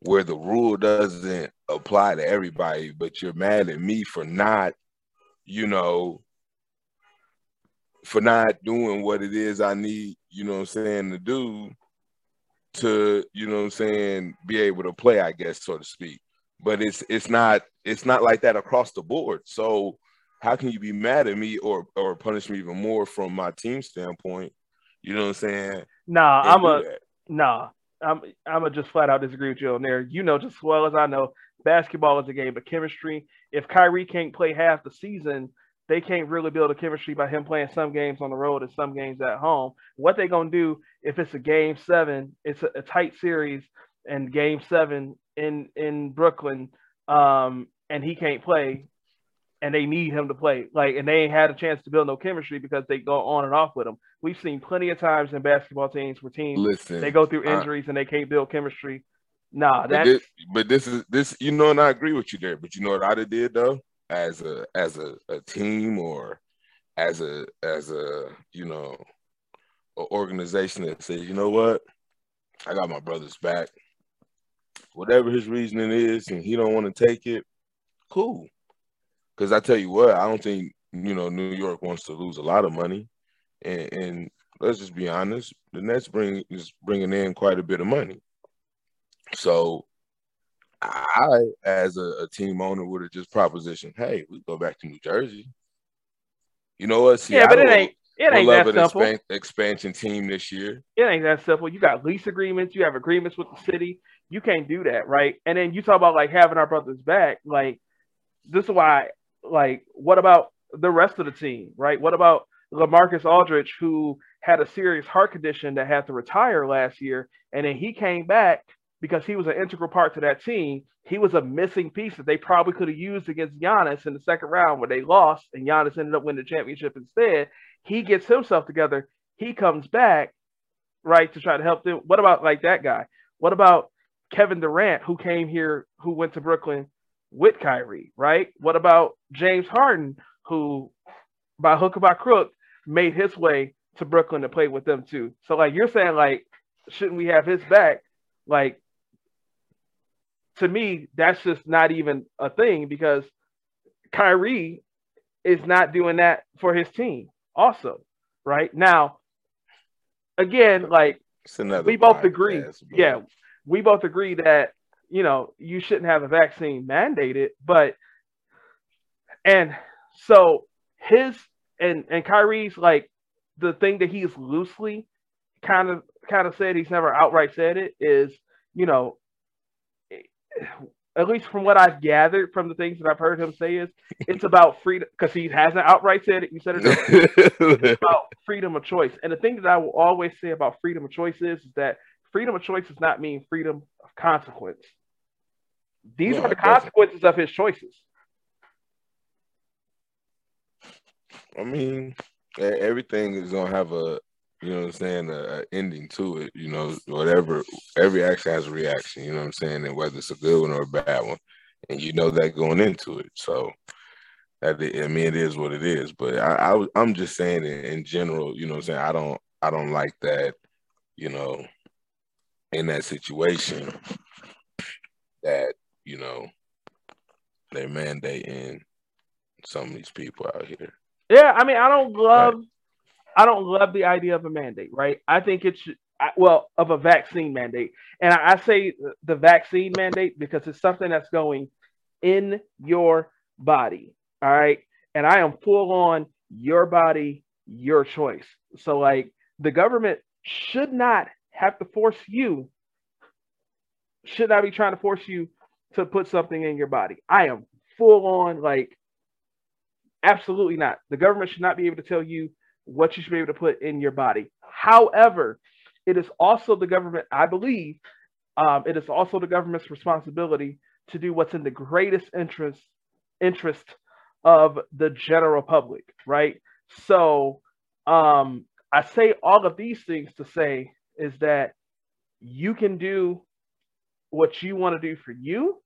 where the rule doesn't apply to everybody, but you're mad at me for not, you know, for not doing what it is I need, you know what I'm saying, to do to, you know what I'm saying, be able to play, I guess, so to speak. But it's it's not it's not like that across the board. So how can you be mad at me or or punish me even more from my team standpoint? You know what I'm saying? Nah, I'm a that. nah. I'm I'm a just flat out disagree with you on there. You know just as well as I know, basketball is a game of chemistry. If Kyrie can't play half the season, they can't really build a chemistry by him playing some games on the road and some games at home. What they gonna do if it's a game seven? It's a, a tight series and game seven in in Brooklyn, um, and he can't play, and they need him to play. Like, and they ain't had a chance to build no chemistry because they go on and off with him. We've seen plenty of times in basketball teams where teams Listen, they go through injuries and they can't build chemistry. Nah, that's. But this, but this is this. You know, and I agree with you there. But you know what I did though as a as a, a team or as a as a you know an organization that says, you know what, I got my brother's back. Whatever his reasoning is, and he don't want to take it, cool. Because I tell you what, I don't think you know New York wants to lose a lot of money, and, and let's just be honest, the Nets bring is bringing in quite a bit of money. So I, as a, a team owner, would have just propositioned, "Hey, we go back to New Jersey." You know what? Seattle yeah, but it ain't. It ain't that simple. Expan- expansion team this year. It ain't that simple. You got lease agreements. You have agreements with the city. You can't do that, right? And then you talk about like having our brothers back. Like this is why. Like, what about the rest of the team, right? What about LaMarcus Aldridge, who had a serious heart condition that had to retire last year, and then he came back because he was an integral part to that team. He was a missing piece that they probably could have used against Giannis in the second round where they lost and Giannis ended up winning the championship instead. He gets himself together. He comes back, right, to try to help them. What about like that guy? What about Kevin Durant, who came here, who went to Brooklyn with Kyrie, right? What about James Harden, who by hook or by crook made his way to Brooklyn to play with them too? So like you're saying, like, shouldn't we have his back? Like to me, that's just not even a thing because Kyrie is not doing that for his team. Also, right now, again, like we both agree. Yeah, we both agree that you know you shouldn't have a vaccine mandated, but and so his and and Kyrie's like the thing that he's loosely kind of kind of said he's never outright said it is you know at least from what I've gathered from the things that I've heard him say, is it's about freedom because he hasn't outright said it. You said it. it's (laughs) about freedom of choice. And the thing that I will always say about freedom of choice is, is that freedom of choice does not mean freedom of consequence. These no, are the consequences of his choices. I mean, everything is gonna have a you know what I'm saying, a, a, ending to it. You know, whatever, every action has a reaction. You know what I'm saying, and whether it's a good one or a bad one. and you know that going into it. So that I mean, it is what it is. But I, I am just saying in, in general, you know, what I'm saying I don't I don't like that, you know, in that situation that you know they're mandating some of these people out here. Yeah, I mean, I don't love, right. I don't love the idea of a mandate, right? I think it's well of a vaccine mandate, and I, I say the vaccine mandate because it's something that's going in your body, all right. And I am full on your body, your choice. So like the government should not have to force you, should not be trying to force you to put something in your body. I am full on like absolutely not. The government should not be able to tell you what you should be able to put in your body. However, it is also the government, I believe, um, it is also the government's responsibility to do what's in the greatest interest interest of the general public, right? So um, I say all of these things to say is that you can do what you want to do for you,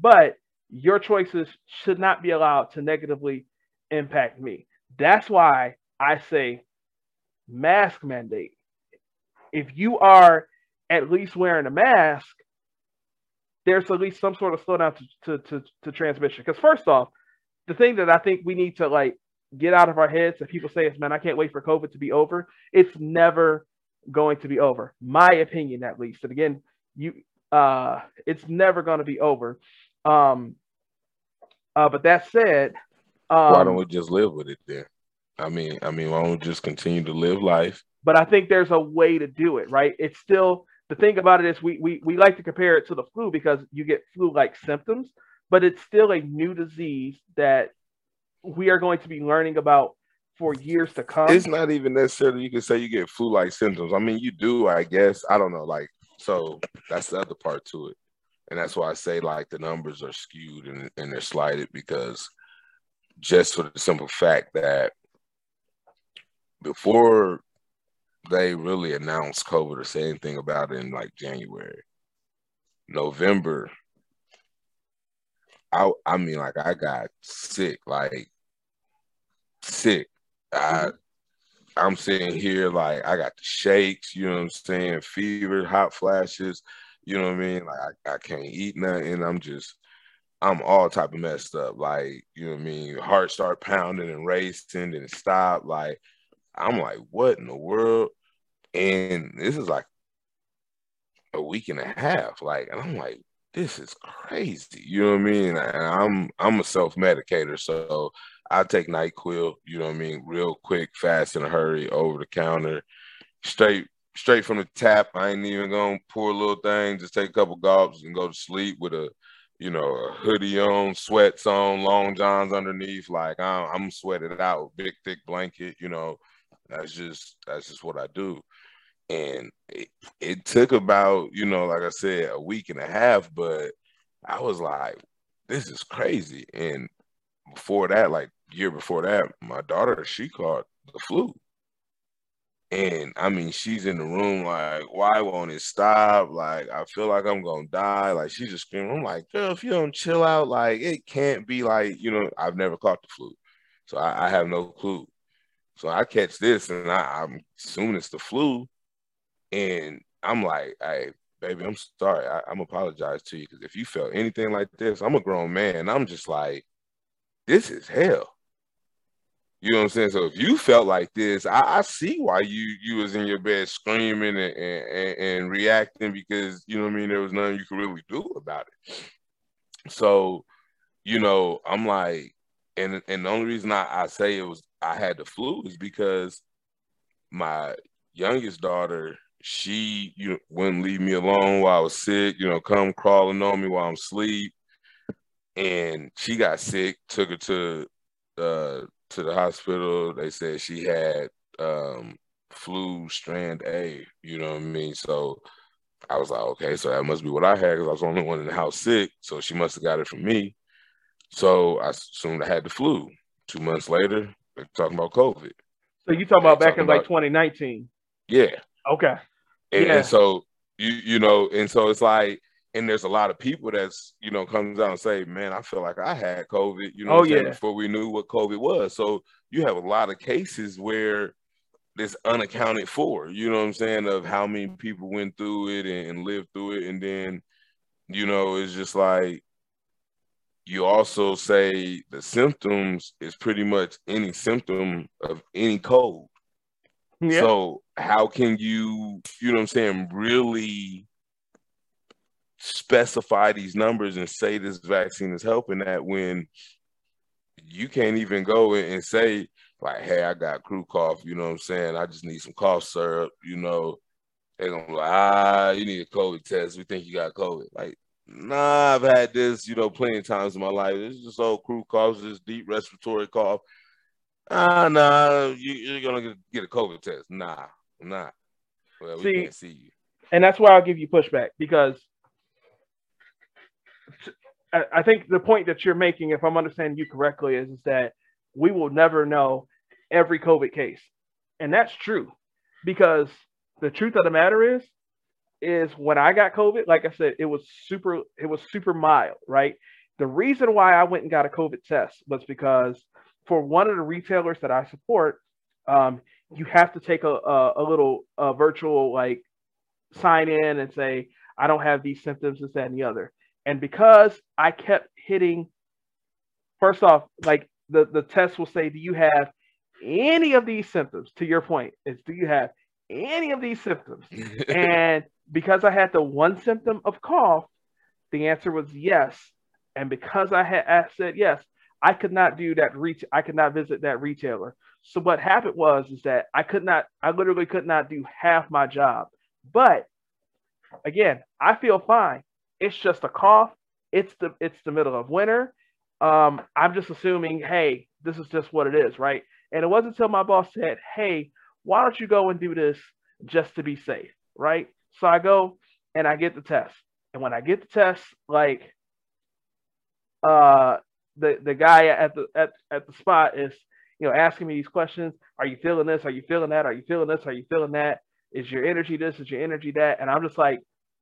but your choices should not be allowed to negatively impact me. That's why I say mask mandate. If you are at least wearing a mask, there's at least some sort of slowdown to, to, to, to transmission. Because first off, the thing that I think we need to like get out of our heads that people say is, man, I can't wait for COVID to be over. It's never going to be over. My opinion, at least. And again, you uh it's never going to be over. Um uh but that said, um, why don't we just live with it then? I mean, I mean, why don't we just continue to live life? But I think there's a way to do it, right? It's still the thing about it is we we we like to compare it to the flu because you get flu-like symptoms, but it's still a new disease that we are going to be learning about for years to come. It's not even necessarily you can say you get flu-like symptoms. I mean, you do, I guess. I don't know, like so that's the other part to it. And that's why I say like the numbers are skewed and, and they're slighted because just for the simple fact that before they really announced COVID or say anything about it in like January. November, I I mean like I got sick, like sick. I I'm sitting here like I got the shakes, you know what I'm saying, fever, hot flashes, you know what I mean? Like I, I can't eat nothing. I'm just I'm all type of messed up. Like, you know what I mean? Heart start pounding and racing and stop. Like I'm like, what in the world? And this is like a week and a half. Like, and I'm like, this is crazy. You know what I mean? And I'm I'm a self-medicator, so I take NyQuil, you know what I mean, real quick, fast in a hurry, over the counter, straight straight from the tap. I ain't even gonna pour a little thing, just take a couple gulps and go to sleep with a you know, a hoodie on, sweats on, long johns underneath. Like I'm, I'm sweated out, big thick blanket. You know, that's just that's just what I do. And it, it took about, you know, like I said, a week and a half, but I was like, this is crazy. And before that, like year before that, my daughter, she caught the flu. And I mean, she's in the room like, why won't it stop? Like, I feel like I'm gonna die. Like, she's just screaming. I'm like, girl, if you don't chill out, like, it can't be like, you know, I've never caught the flu, so I, I have no clue. So I catch this and I, am assuming it's the flu. And I'm like, hey, baby, I'm sorry. I, am apologize to you because if you felt anything like this, I'm a grown man. I'm just like, this is hell. You know what I'm saying? So if you felt like this, I, I see why you you was in your bed screaming and, and, and, reacting because you know what I mean. There was nothing you could really do about it. So, you know, I'm like, and and the only reason I, I say it was I had the flu is because my youngest daughter, she you know, wouldn't leave me alone while I was sick, you know, come crawling on me while I'm asleep. And she got sick, took her to uh to the hospital. They said she had um flu strand A, you know what I mean? So I was like, okay, so that must be what I had because I was the only one in the house sick. So she must have got it from me. So I assumed I had the flu. Two months later, they're talking about COVID. So you talking about back talking in like 2019? Yeah. Okay. And, yeah. and so you you know, and so it's like and there's a lot of people that's you know comes out and say, man, I feel like I had COVID. You know, oh yeah, before we knew what COVID was. So you have a lot of cases where it's unaccounted for. You know what I'm saying? Of how many people went through it and, and lived through it, and then you know it's just like you also say the symptoms is pretty much any symptom of any cold. Yeah. So how can you, you know what I'm saying, really specify these numbers and say this vaccine is helping that when you can't even go and say like, hey, I got crew cough, you know what I'm saying? I just need some cough syrup, you know. They're gonna be like, ah, you need a COVID test. We think you got COVID. Like, nah, I've had this, you know, plenty of times in my life. It's just old crew cough, this deep respiratory cough. Ah, nah, you, are gonna get a COVID test. Nah, nah. Well, we see, can't see you. And that's why I'll give you pushback because I think the point that you're making, if I'm understanding you correctly, is, is that we will never know every COVID case. And that's true because the truth of the matter is, is when I got COVID, like I said, it was super, it was super mild, right? The reason why I went and got a COVID test was because for one of the retailers that I support, um, you have to take a, a, a little a virtual like sign in and say, I don't have these symptoms, this, that, and the other. And because I kept hitting, first off, like the, the test will say, Do you have any of these symptoms? To your point, is do you have any of these symptoms? (laughs) and because I had the one symptom of cough, the answer was yes. And because I had I said yes, I could not do that reach. I could not visit that retailer. So what happened was is that I could not. I literally could not do half my job. But again, I feel fine. It's just a cough. It's the it's the middle of winter. Um, I'm just assuming, hey, this is just what it is, right? And it wasn't until my boss said, hey, why don't you go and do this just to be safe, right? So I go and I get the test. And when I get the test, like uh the the guy at the at, at the spot is you know asking me these questions are you feeling this are you feeling that are you feeling this are you feeling that is your energy this is your energy that and i'm just like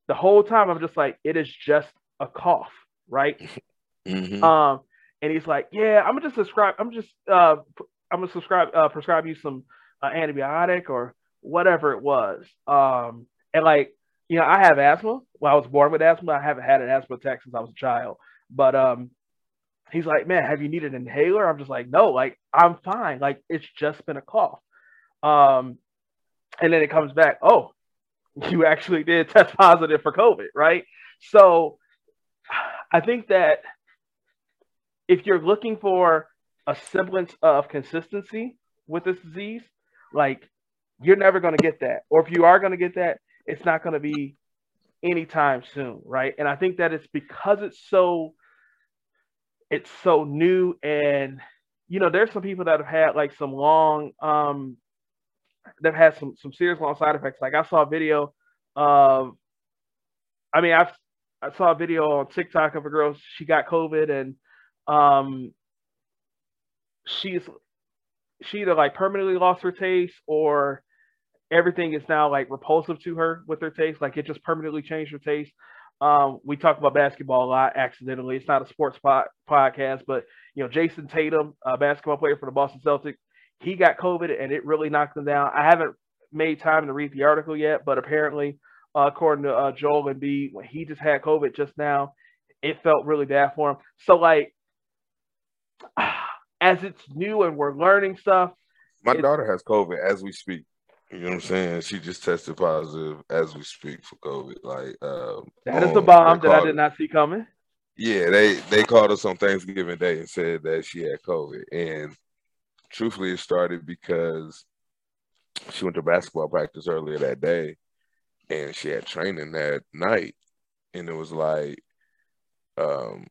the whole time I'm just like, it is just a cough, right? (laughs) Mm-hmm. Um, and he's like, yeah, I'm gonna just subscribe. I'm just uh, I'm gonna subscribe uh, prescribe you some uh, antibiotic or whatever it was. Um, and like, you know, I have asthma. Well, I was born with asthma. I haven't had an asthma attack since I was a child. But um, he's like, man, have you needed an inhaler? I'm just like, no, like I'm fine. Like it's just been a cough. Um, and then it comes back. Oh, (laughs) you actually did (laughs) test positive for COVID, right? So I think that if you're looking for a semblance of consistency with this disease, like you're never going to get that. Or if you are going to get that, it's not going to be anytime soon, right? And I think that it's because it's so it's so new and you know there's some people that have had like some long um they've had some some serious long side effects. Like I saw a video of, I mean, I I saw a video on TikTok of a girl. She got COVID and um, she's she either like permanently lost her taste or everything is now like repulsive to her with her taste. Like it just permanently changed her taste. Um, we talk about basketball a lot accidentally. It's not a sports po- podcast, but you know, Jayson Tatum, a basketball player for the Boston Celtics, he got COVID and it really knocked him down. I haven't made time to read the article yet, but apparently, uh, according to uh, Joel Embiid, when he just had COVID just now, it felt really bad for him. So, like, (sighs) as it's new and we're learning stuff. My daughter has COVID as we speak. You know what I'm saying? She just tested positive as we speak for COVID. Like um, that is a bomb that I did not see coming. Yeah, they they called us on Thanksgiving Day and said that she had COVID, and truthfully, it started because she went to basketball practice earlier that day, and she had training that night, and it was like, um,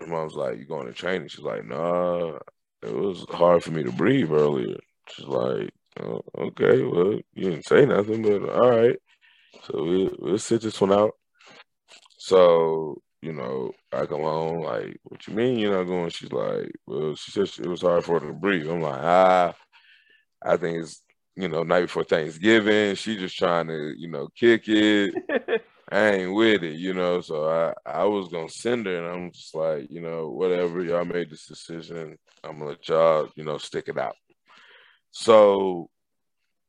her mom was like, "You going to training?" She's like, "Nah, it was hard for me to breathe earlier." She's like, oh, "Okay, well, you didn't say nothing, but all right." So we we'll sit this one out. So you know, I come home like, "What you mean you're not going?" She's like, "Well, she said it was hard for her to breathe." I'm like, "Ah." I think it's you know night before Thanksgiving. She just trying to you know kick it. (laughs) I ain't with it, you know. So I, I was gonna send her, and I'm just like, you know, whatever. Y'all made this decision. I'm gonna let y'all, you know, stick it out. So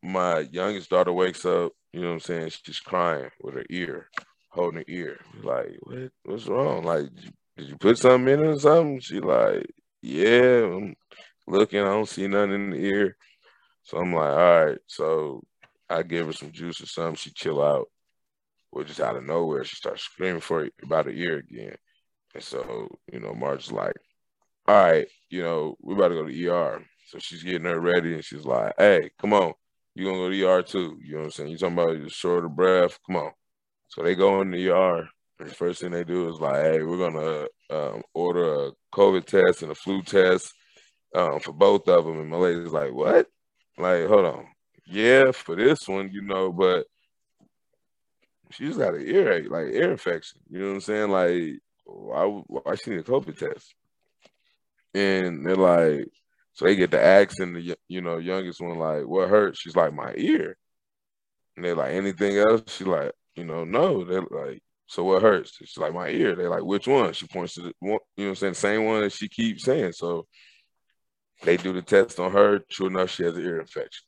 my youngest daughter wakes up, you know what I'm saying? She's crying with her ear, holding her ear. Like, what? What's wrong? Like, did you, put something in it or something? She like, yeah. I'm looking. I don't see nothing in the ear. So I'm like, all right. So I give her some juice or something. She chill out. Well, just out of nowhere, she starts screaming for about a year again. And so, you know, Marge's like, all right, you know, we about to go to ER. So she's getting her ready and she's like, hey, come on. you going to go to the ER too. You know what I'm saying? You talking about you're short of breath. Come on. So they go in the ER. And the first thing they do is like, hey, we're going to um, order a COVID test and a flu test um, for both of them. And my lady's like, what? Like, hold on. Yeah, for this one, you know, but she's got an earache, like ear infection. You know what I'm saying? Like, why, why she need a COVID test? And they're like, so they get to asking the you know youngest one like, what hurts? She's like, my ear. And they're like, anything else? She's like, you know, no. They're like, so what hurts? She's like, my ear. They're like, which one? She points to the one, you know I'm saying, the same one that she keeps saying. So they do the test on her. True enough, she has an ear infection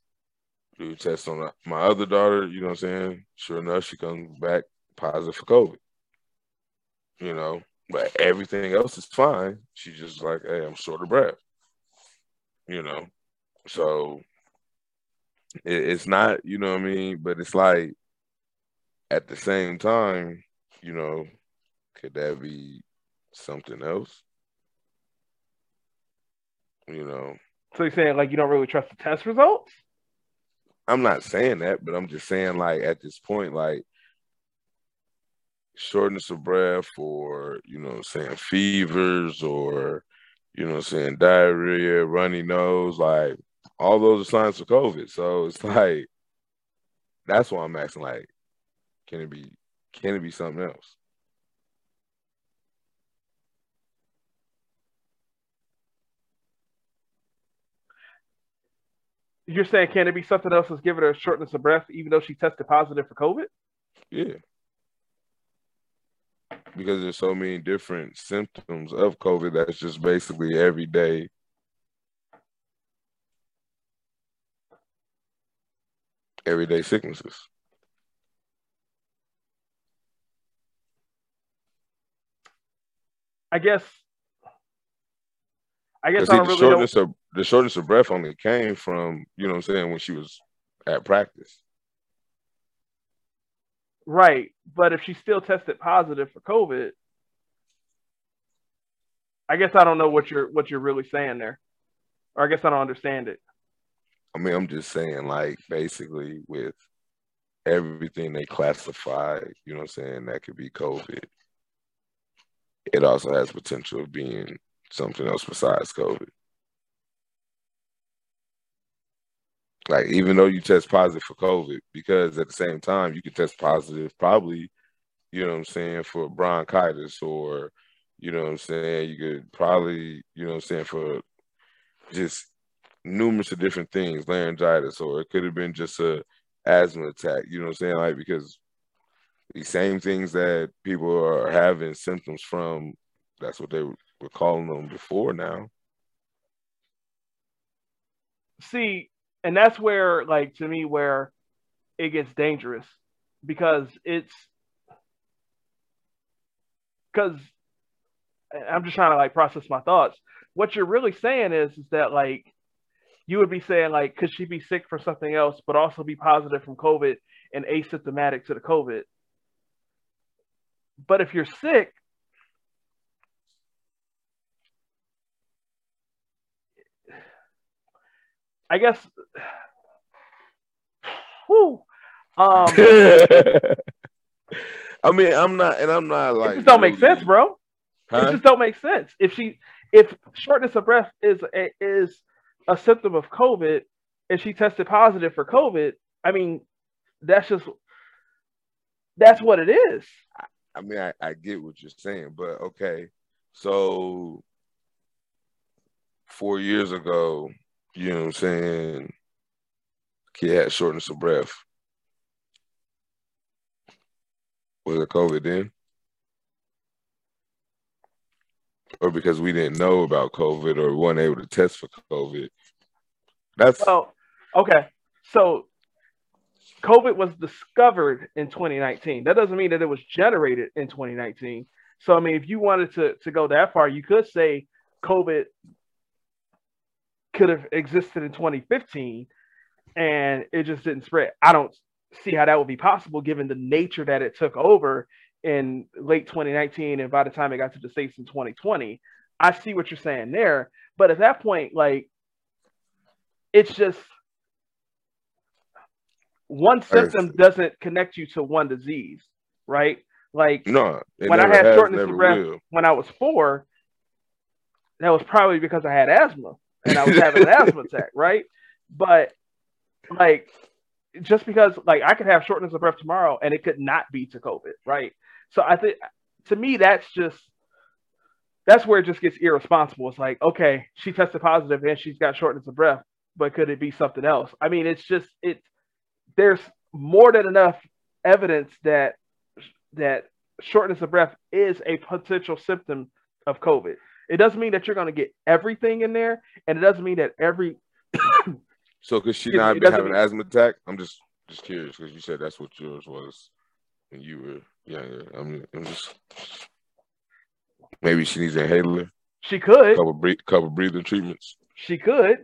do the test on my other daughter, you know what I'm saying? Sure enough, she comes back positive for COVID. You know, but everything else is fine. She's just like, hey, I'm short of breath. You know, so it, it's not, you know what I mean? But it's like at the same time, you know, could that be something else? You know. So you're saying like you don't really trust the test results? I'm not saying that, but I'm just saying like at this point, like shortness of breath or you know saying fevers or you know what I'm saying diarrhea, runny nose, like all those are signs of COVID. So it's (laughs) like that's why I'm asking like, can it be can it be something else? You're saying can it be something else that's giving her shortness of breath, even though she tested positive for COVID? Yeah. Because there's so many different symptoms of COVID that's just basically everyday. Everyday sicknesses. I guess I guess I don't really shortness know. of the shortness of breath only came from, you know what I'm saying, when she was at practice. Right. But if she still tested positive for COVID, I guess I don't know what you're what you're really saying there. Or I guess I don't understand it. I mean, I'm just saying, like, basically with everything they classify, you know what I'm saying, that could be COVID. It also has potential of being something else besides COVID. Like even though you test positive for COVID, because at the same time you could test positive probably, you know what I'm saying, for bronchitis or you know what I'm saying, you could probably, you know what I'm saying, for just numerous of different things, laryngitis, or it could have been just a asthma attack, you know what I'm saying? Like because the same things that people are having symptoms from, that's what they were calling them before now. See, and that's where, like, to me, where it gets dangerous because it's because I'm just trying to like process my thoughts. What you're really saying is, is that like you would be saying like, could she be sick for something else, but also be positive from COVID and asymptomatic to the COVID? But if you're sick, I guess. (sighs) Whew, um, (laughs) I mean, I'm not, and I'm not like. It just don't make sense, bro. Huh? It just don't make sense. If she, if shortness of breath is a, is a symptom of COVID, and she tested positive for COVID, I mean, that's just that's what it is. I mean, I, I get what you're saying, but okay, so four years ago, you know what I'm saying? Kid had shortness of breath. Was it COVID then? Or because we didn't know about COVID or weren't able to test for COVID? That's well, okay. So COVID was discovered in 2019. That doesn't mean that it was generated in 2019. So I mean, if you wanted to to go that far, you could say COVID could have existed in 2015 and it just didn't spread. I don't see how that would be possible given the nature that it took over in late 2019 and by the time it got to the states in 2020. I see what you're saying there, but at that point like it's just one symptom doesn't connect you to one disease, right? Like no, when I had shortness of breath will. when I was four, that was probably because I had asthma and I was having an asthma (laughs) attack, right? But like just because like I could have shortness of breath tomorrow and it could not be to COVID, right? So I think to me that's just that's where it just gets irresponsible. It's like, okay, she tested positive and she's got shortness of breath, but could it be something else? I mean, it's just it there's more than enough evidence that that shortness of breath is a potential symptom of COVID. It doesn't mean that you're going to get everything in there, and it doesn't mean that every. (coughs) so, could she not be having an asthma attack? I'm just just curious because you said that's what yours was when you were younger. I'm, I'm just maybe she needs an inhaler. She could couple breathe, couple breathing treatments. She could.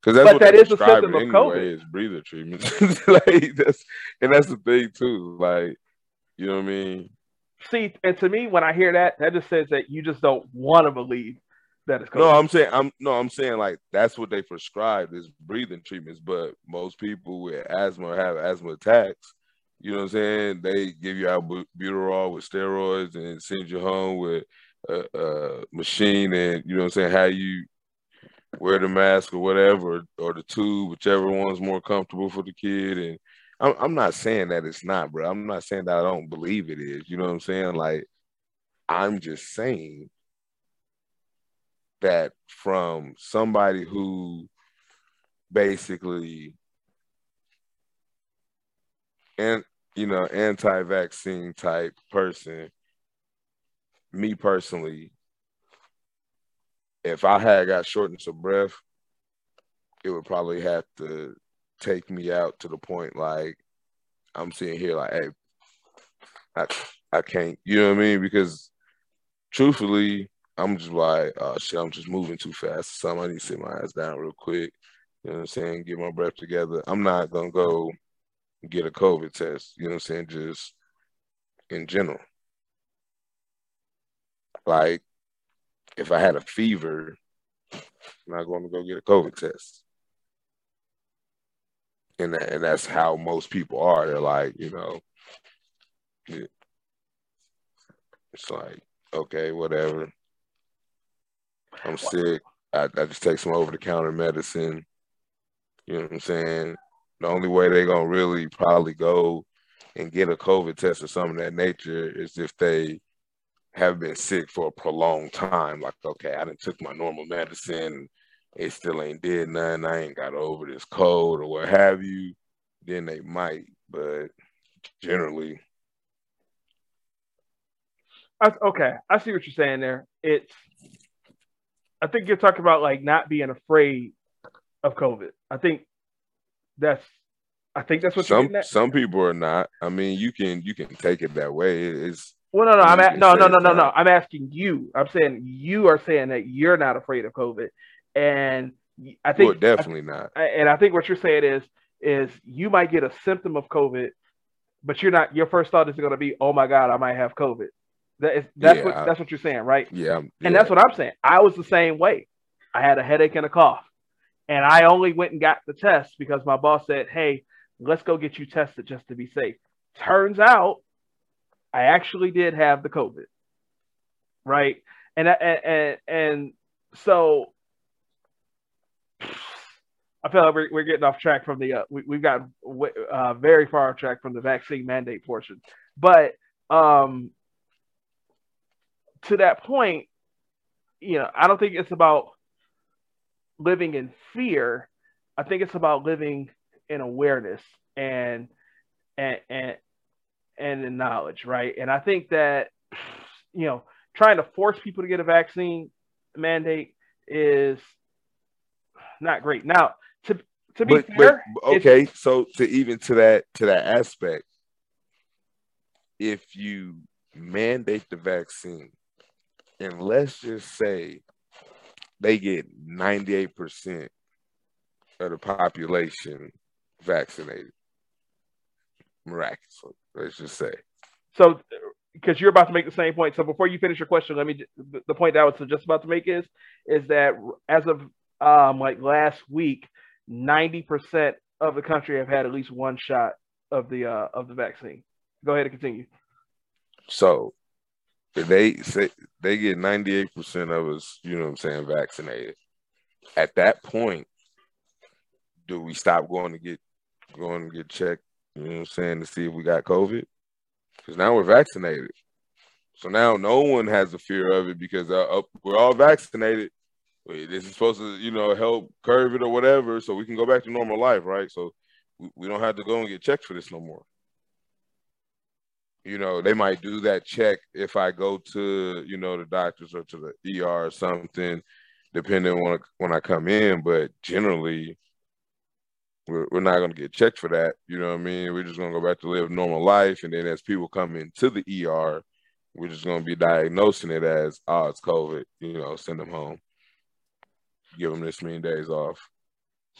Because that's but what that is a symptom anyway, of COVID. Is breathing treatments. (laughs) like that's and that's the thing too. Like you know what I mean? See, and to me, when I hear that, that just says that you just don't want to believe that it's COVID. No, I'm saying I'm no, I'm saying like that's what they prescribe is breathing treatments. But most people with asthma have asthma attacks. You know what I'm saying? They give you albuterol with steroids and send you home with a, a machine, and you know what I'm saying? How you wear the mask or whatever, or the tube, whichever one's more comfortable for the kid, and I'm, I'm not saying that it's not, bro. I'm not saying that I don't believe it is. You know what I'm saying? Like, I'm just saying that from somebody who basically and you know anti-vaccine type person me personally if i had got shortness of breath it would probably have to take me out to the point like I'm sitting here like, hey, I I can't, you know what I mean? Because truthfully, I'm just like, oh shit, I'm just moving too fast. So I need to sit my ass down real quick. You know what I'm saying? Get my breath together. I'm not gonna go get a COVID test, you know what I'm saying? Just in general. Like if I had a fever, I'm not going to go get a COVID test and and that's how most people are. They're like, you know, it's like, okay, whatever. I'm sick. I, I just take some over the counter medicine. You know what I'm saying? The only way they're gonna really probably go and get a COVID test or something of that nature is if they have been sick for a prolonged time. Like, okay, I didn't took my normal medicine it still ain't did nothing. I ain't got over this cold or what have you, then they might. But generally, I, okay, I see what you're saying there. It's, I think you're talking about like not being afraid of COVID. I think that's, I think that's what some some people are not. I mean, you can you can take it that way. It's well, no, no, I'm a, no, no, no, no, no. I'm asking you. I'm saying you are saying that you're not afraid of COVID, and I think well, definitely not. And I think what you're saying is is you might get a symptom of COVID, but you're not. Your first thought is going to be, "Oh my God, I might have COVID." That is that's yeah, what I, that's what you're saying, right? Yeah, and yeah. that's what I'm saying. I was the same way. I had a headache and a cough, and I only went and got the test because my boss said, "Hey, let's go get you tested just to be safe." Turns out, I actually did have the COVID, right? And and and, and so I feel like we're, we're getting off track from the uh, we, we've got uh, very far off track from the vaccine mandate portion, but um, to that point, you know, I don't think it's about living in fear. I think it's about living in awareness and and and and in knowledge, right? And I think that you know trying to force people to get a vaccine mandate is not great. Now, to to be but, fair, but, okay, so to even to that to that aspect, if you mandate the vaccine, and let's just say they get 98% of the population vaccinated, miraculously, let's just say. So, because you're about to make the same point. So before you finish your question, let me the point that I was just about to make is is that as of um, like last week, 90% of the country have had at least one shot of the uh, of the vaccine. Go ahead and continue. So they say they get 98% of us, you know what I'm saying, vaccinated. At that point, do we stop going to get going to get checked, you know what I'm saying, to see if we got COVID? Because now we're vaccinated. So now no one has a fear of it because uh, we're all vaccinated. This is supposed to, you know, help curve it or whatever, so we can go back to normal life, right? So we, we don't have to go and get checked for this no more you know, they might do that check if I go to, you know, the doctors or to the ER or something, depending on when I come in. But generally, we're, we're not going to get checked for that. You know what I mean? We're just going to go back to live normal life. And then as people come into the ER, we're just going to be diagnosing it as, oh, it's COVID, you know, send them home, give them this many days off.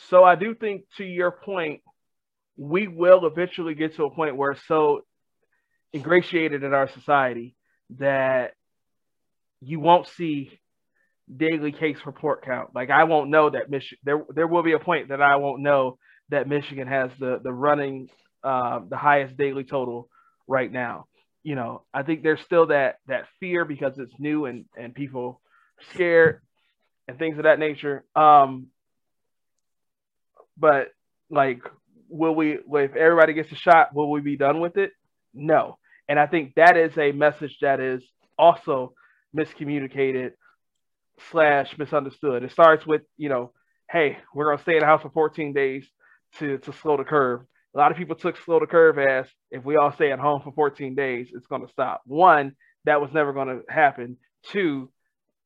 So I do think, to your point, we will eventually get to a point where so ingratiated in our society that you won't see daily case report count. Like I won't know that Michigan. There there will be a point that I won't know that Michigan has the the running uh, the highest daily total right now. You know, I think there's still that that fear because it's new and and people scared and things of that nature. Um, but like, will we? If everybody gets a shot, will we be done with it? No. And I think that is a message that is also miscommunicated slash misunderstood. It starts with, you know, hey, we're gonna stay in the house for 14 days to to slow the curve. A lot of people took slow the curve as if we all stay at home for 14 days, it's gonna stop. One, that was never gonna happen. Two,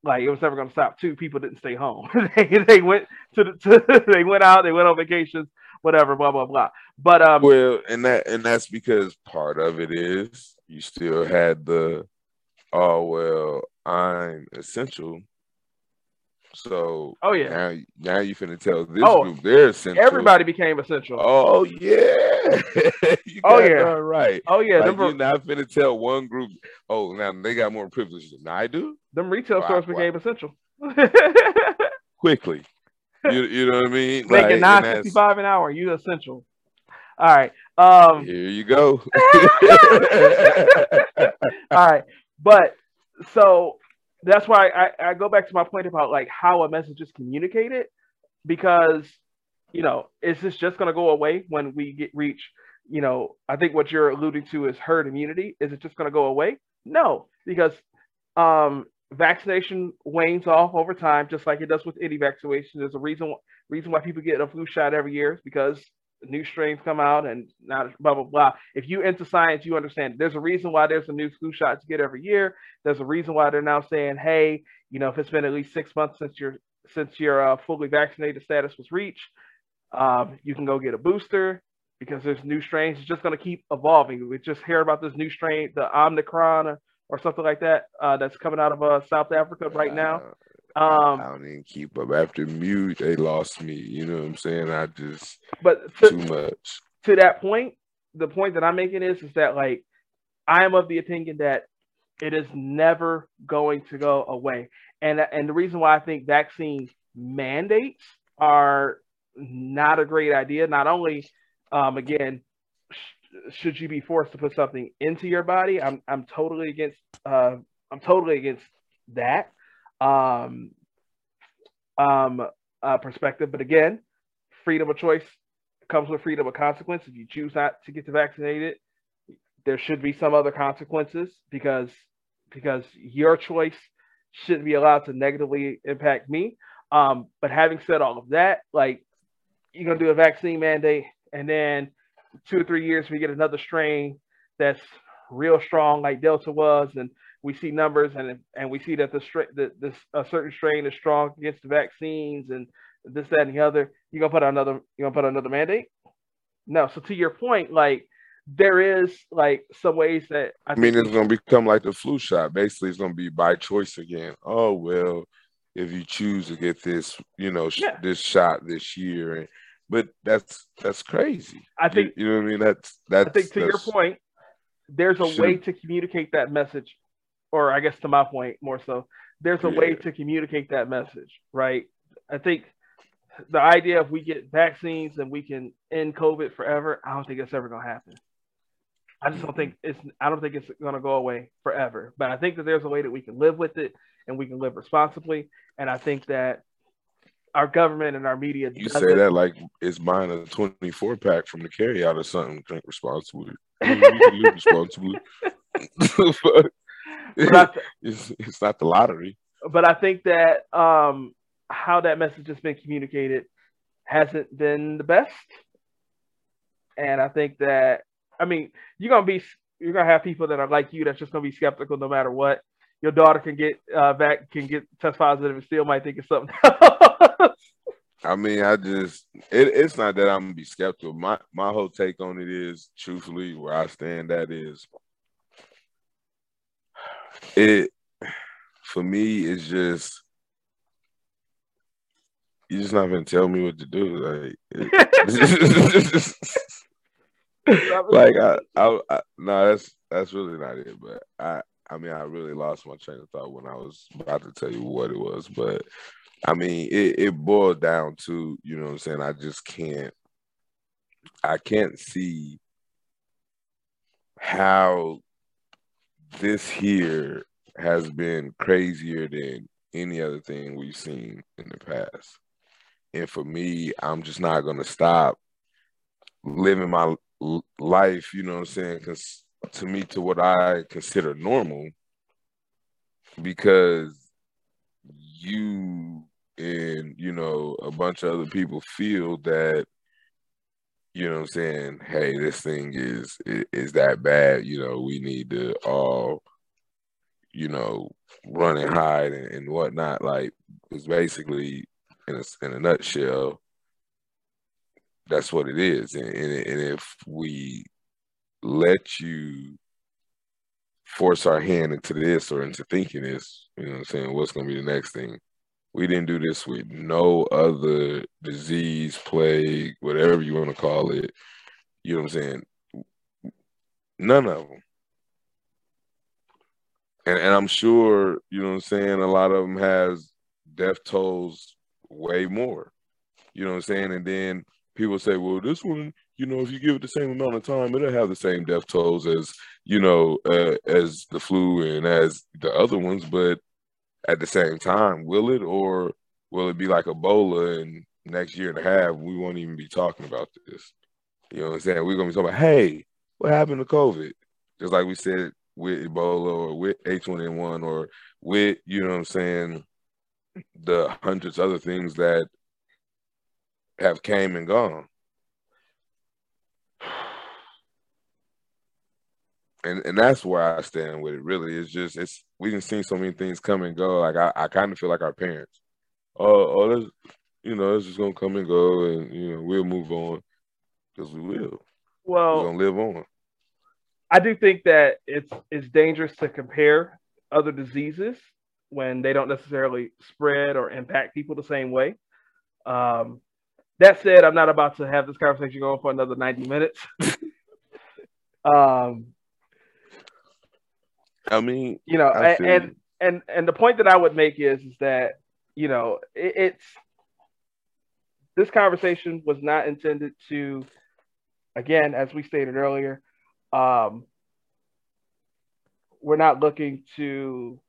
like it was never gonna stop. Two, people didn't stay home. (laughs) they, they went to the (laughs) to, they went out, they went on vacations, whatever, blah blah blah. But um, well, and that and that's because part of it is you still had the oh well, I'm essential. So oh yeah, now now you finna tell this oh, group they're essential. Everybody became essential. Oh yeah, (laughs) oh yeah, right. Oh yeah, like, you're not finna tell one group. Oh, now they got more privileges than I do. Them retail wow, stores became wow. essential (laughs) quickly. You, you know what I mean? Making like, nine fifty five an hour. You essential. All right. Um, Here you go. (laughs) all right, but so that's why I, I go back to my point about like how a message is communicated, because you know, is this just going to go away when we get reach? You know, I think what you're alluding to is herd immunity. Is it just going to go away? No, because um, vaccination wanes off over time, just like it does with any vaccination. There's a reason reason why people get a flu shot every year because new strains come out and now blah blah blah. If you into science, you understand there's a reason why there's a new flu shot to get every year. There's a reason why they're now saying, hey, you know, if it's been at least six months since your since your uh, fully vaccinated status was reached, um, you can go get a booster because there's new strains. It's just going to keep evolving. We just hear about this new strain, the Omicron or something like that, uh, that's coming out of uh, South Africa right now. Um, I don't even keep up. After mute, they lost me. You know what I'm saying? I just but to, too much. To that point, the point that I'm making is is that like I am of the opinion that it is never going to go away. And and the reason why I think vaccine mandates are not a great idea. Not only, um, again, sh- should you be forced to put something into your body? I'm I'm totally against. Uh, I'm totally against that um, um, uh, perspective. But again, freedom of choice comes with freedom of consequence. If you choose not to get vaccinated, there should be some other consequences because because your choice shouldn't be allowed to negatively impact me. Um, but having said all of that, like you're gonna do a vaccine mandate, and then two or three years we get another strain that's real strong like Delta was, and we see numbers and and we see that the strain that this a certain strain is strong against the vaccines and this that and the other, you gonna put another you gonna put another mandate? No. So to your point, like there is like some ways that I, I mean it's gonna become like the flu shot. Basically, it's gonna be by choice again. Oh well, if you choose to get this, you know, sh- yeah. this shot this year, and but that's that's crazy. I think you, you know what I mean. That's that's. I think to your point, there's a way to communicate that message, or I guess to my point more so, there's a yeah. way to communicate that message, right? I think the idea if we get vaccines and we can end COVID forever, I don't think it's ever gonna happen. I just don't think mm-hmm. it's I don't think it's gonna go away forever. But I think that there's a way that we can live with it and we can live responsibly. And I think that our government and our media You say it. that like it's buying a 24 pack from the carryout or something, drink responsibly. (laughs) live responsibly. (laughs) (laughs) it's, it's not the lottery. But I think that um how that message has been communicated hasn't been the best. And I think that I mean, you're gonna be you're gonna have people that are like you that's just gonna be skeptical no matter what. Your daughter can get uh, back can get test positive and still might think it's something (laughs) else. I mean, I just it, it's not that I'm gonna be skeptical. My my whole take on it is truthfully where I stand at is it for me it's just you're just not gonna tell me what to do. Like, (laughs) like I, I, I, no, that's that's really not it. But I, I mean, I really lost my train of thought when I was about to tell you what it was. But I mean, it, it boiled down to, you know, what I'm saying, I just can't, I can't see how this here has been crazier than any other thing we've seen in the past. And for me, I'm just not going to stop living my life, you know what I'm saying? Because to me, to what I consider normal, because you and, you know, a bunch of other people feel that, you know what I'm saying? Hey, this thing is, is that bad. You know, we need to all, you know, run and hide and, and whatnot. Like, it's basically in a, in a nutshell, that's what it is. And, and, and if we let you force our hand into this or into thinking this, you know what I'm saying, what's going to be the next thing? We didn't do this with no other disease, plague, whatever you want to call it. You know what I'm saying? None of them. And, and I'm sure, you know what I'm saying, a lot of them has death tolls way more. You know what I'm saying? And then people say, well, this one, you know, if you give it the same amount of time, it'll have the same death tolls as, you know, uh, as the flu and as the other ones. But at the same time, will it or will it be like Ebola and next year and a half, we won't even be talking about this? You know what I'm saying? We're to be talking about, hey, what happened to COVID? Just like we said with Ebola or with H1N1 or with, you know what I'm saying, the hundreds other things that have came and gone. (sighs) And and that's where I stand with it. Really, it's just it's we have seen so many things come and go. Like I, I kind of feel like our parents. Oh, oh, this, you know, it's just gonna come and go, and you know, we'll move on because we will. Well, we're gonna live on. I do think that it's it's dangerous to compare other diseases when they don't necessarily spread or impact people the same way. Um, that said, I'm not about to have this conversation going for another 90 minutes. (laughs) um, I mean, you know, and, and, and and the point that I would make is is that you know it, it's this conversation was not intended to, again, as we stated earlier, um, we're not looking to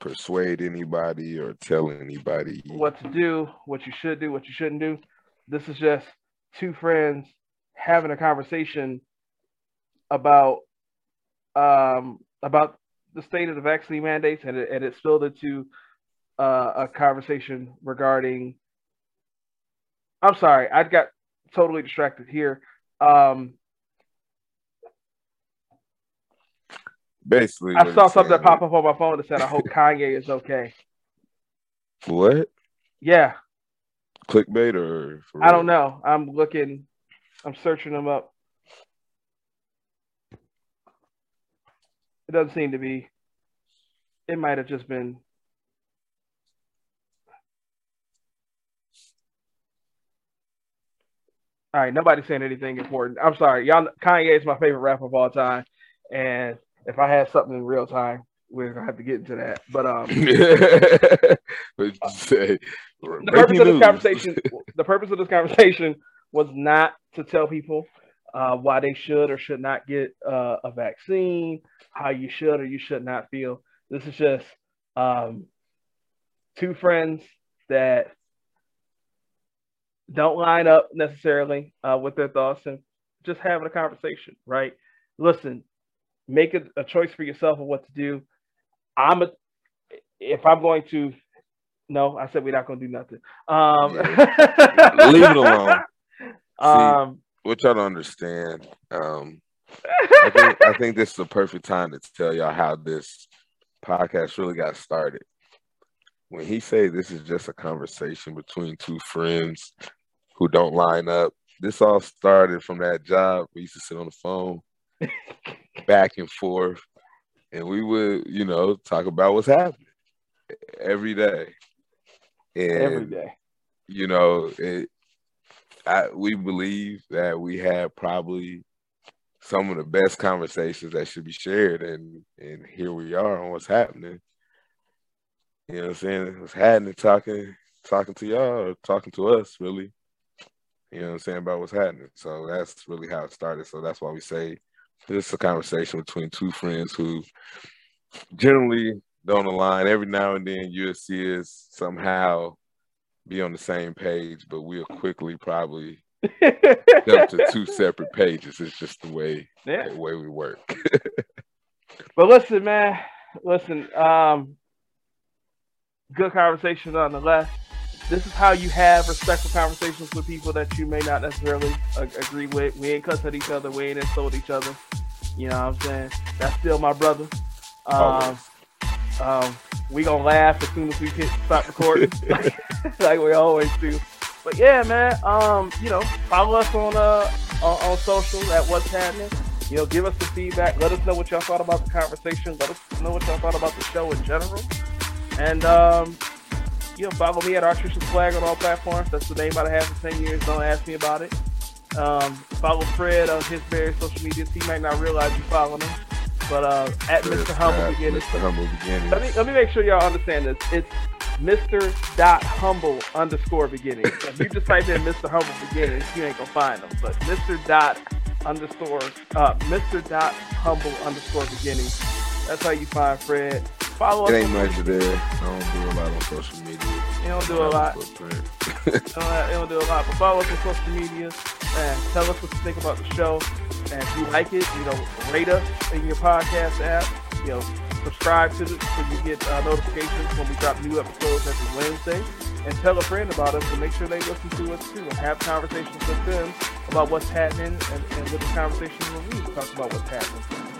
persuade anybody or tell anybody what to do, what you should do, what you shouldn't do. This is just two friends having a conversation about um, about the state of the vaccine mandates, and it, and it spilled into uh, a conversation regarding. I'm sorry, I got totally distracted here. Um, basically. I saw something that pop up on my phone that said, "I hope Kanye is okay." What? Yeah. Clickbait or? I don't know. I'm looking. I'm searching them up. It doesn't seem to be. It might have just been. All right, nobody's saying anything important. I'm sorry, y'all. Kanye is my favorite rapper of all time, and if I had something in real time, we're gonna have to get into that. But um, (laughs) say, the purpose of this conversation, the purpose of this conversation was not to tell people uh, why they should or should not get uh, a vaccine, how you should or you should not feel. This is just um, two friends that don't line up necessarily uh, with their thoughts and just having a conversation, right? Listen, make a, a choice for yourself of what to do. I'm a, if I'm going to, no, I said we're not going to do nothing. Um. (laughs) Leave it alone. (laughs) See, um, what y'all don't understand. Um, I think I think this is the perfect time to tell y'all how this podcast really got started. When he say this is just a conversation between two friends who don't line up, this all started from that job. We used to sit on the phone (laughs) back and forth, and we would, you know, talk about what's happening every day. And, every day. You know, it, I, we believe that we had probably some of the best conversations that should be shared, and and here we are on what's happening. You know what I'm saying? What's happening? Talking, talking to y'all, talking to us, really. You know what I'm saying about what's happening. So that's really how it started. So that's why we say this is a conversation between two friends who generally don't align. Every now and then you'll see us somehow be on the same page, but we'll quickly probably jump to two (laughs) separate pages. It's just the way yeah. the way we work. (laughs) but listen, man, listen. Um, good conversation on the left. This is how you have respectful conversations with people that you may not necessarily agree with. We ain't cussing at each other. We ain't insult each other. You know what I'm saying? That's still my brother. Um, um, we gonna laugh as soon as we hit stop recording, (laughs) (laughs) like we always do. But yeah, man. Um, you know, follow us on uh on, on social at what's happening. You know, give us the feedback. Let us know what y'all thought about the conversation. Let us know what y'all thought about the show in general. And um, you know, follow me at Archbishop Swag on all platforms. That's the name I have for ten years. Don't ask me about it. Um, follow Fred on his various social media. He might not realize you follow him. But uh, at Mr. Humble Beginnings. Mr. Humble Beginnings. Let me let me make sure y'all understand this. It's Mr. Dot Humble underscore beginnings. if you just type in Mr. Humble Beginnings, you ain't gonna find them. But Mr. Dot underscore uh, Mr. Dot Humble underscore beginnings. That's how you find Fred. Follow us. It ain't much there. I don't do a lot on social media. You don't do a lot. you don't do a lot. But follow us on social media and tell us what you think about the show. And if you like it, you know, rate us in your podcast app. You know, subscribe to it so you get uh, notifications when we drop new episodes every Wednesday. And tell a friend about us to make sure they listen to us too and have conversations with them about what's happening and, and with the conversation when we talk about what's happening.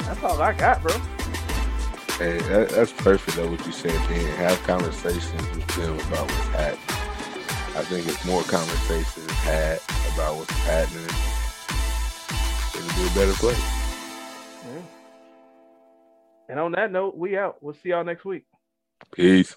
That's all I got, bro. Hey, that, that's perfect though what you said, man. Have conversations with them about what's happening. I think if more conversations had about what's happening, it'll be a better place. Yeah. And on that note, we out. We'll see y'all next week. Peace.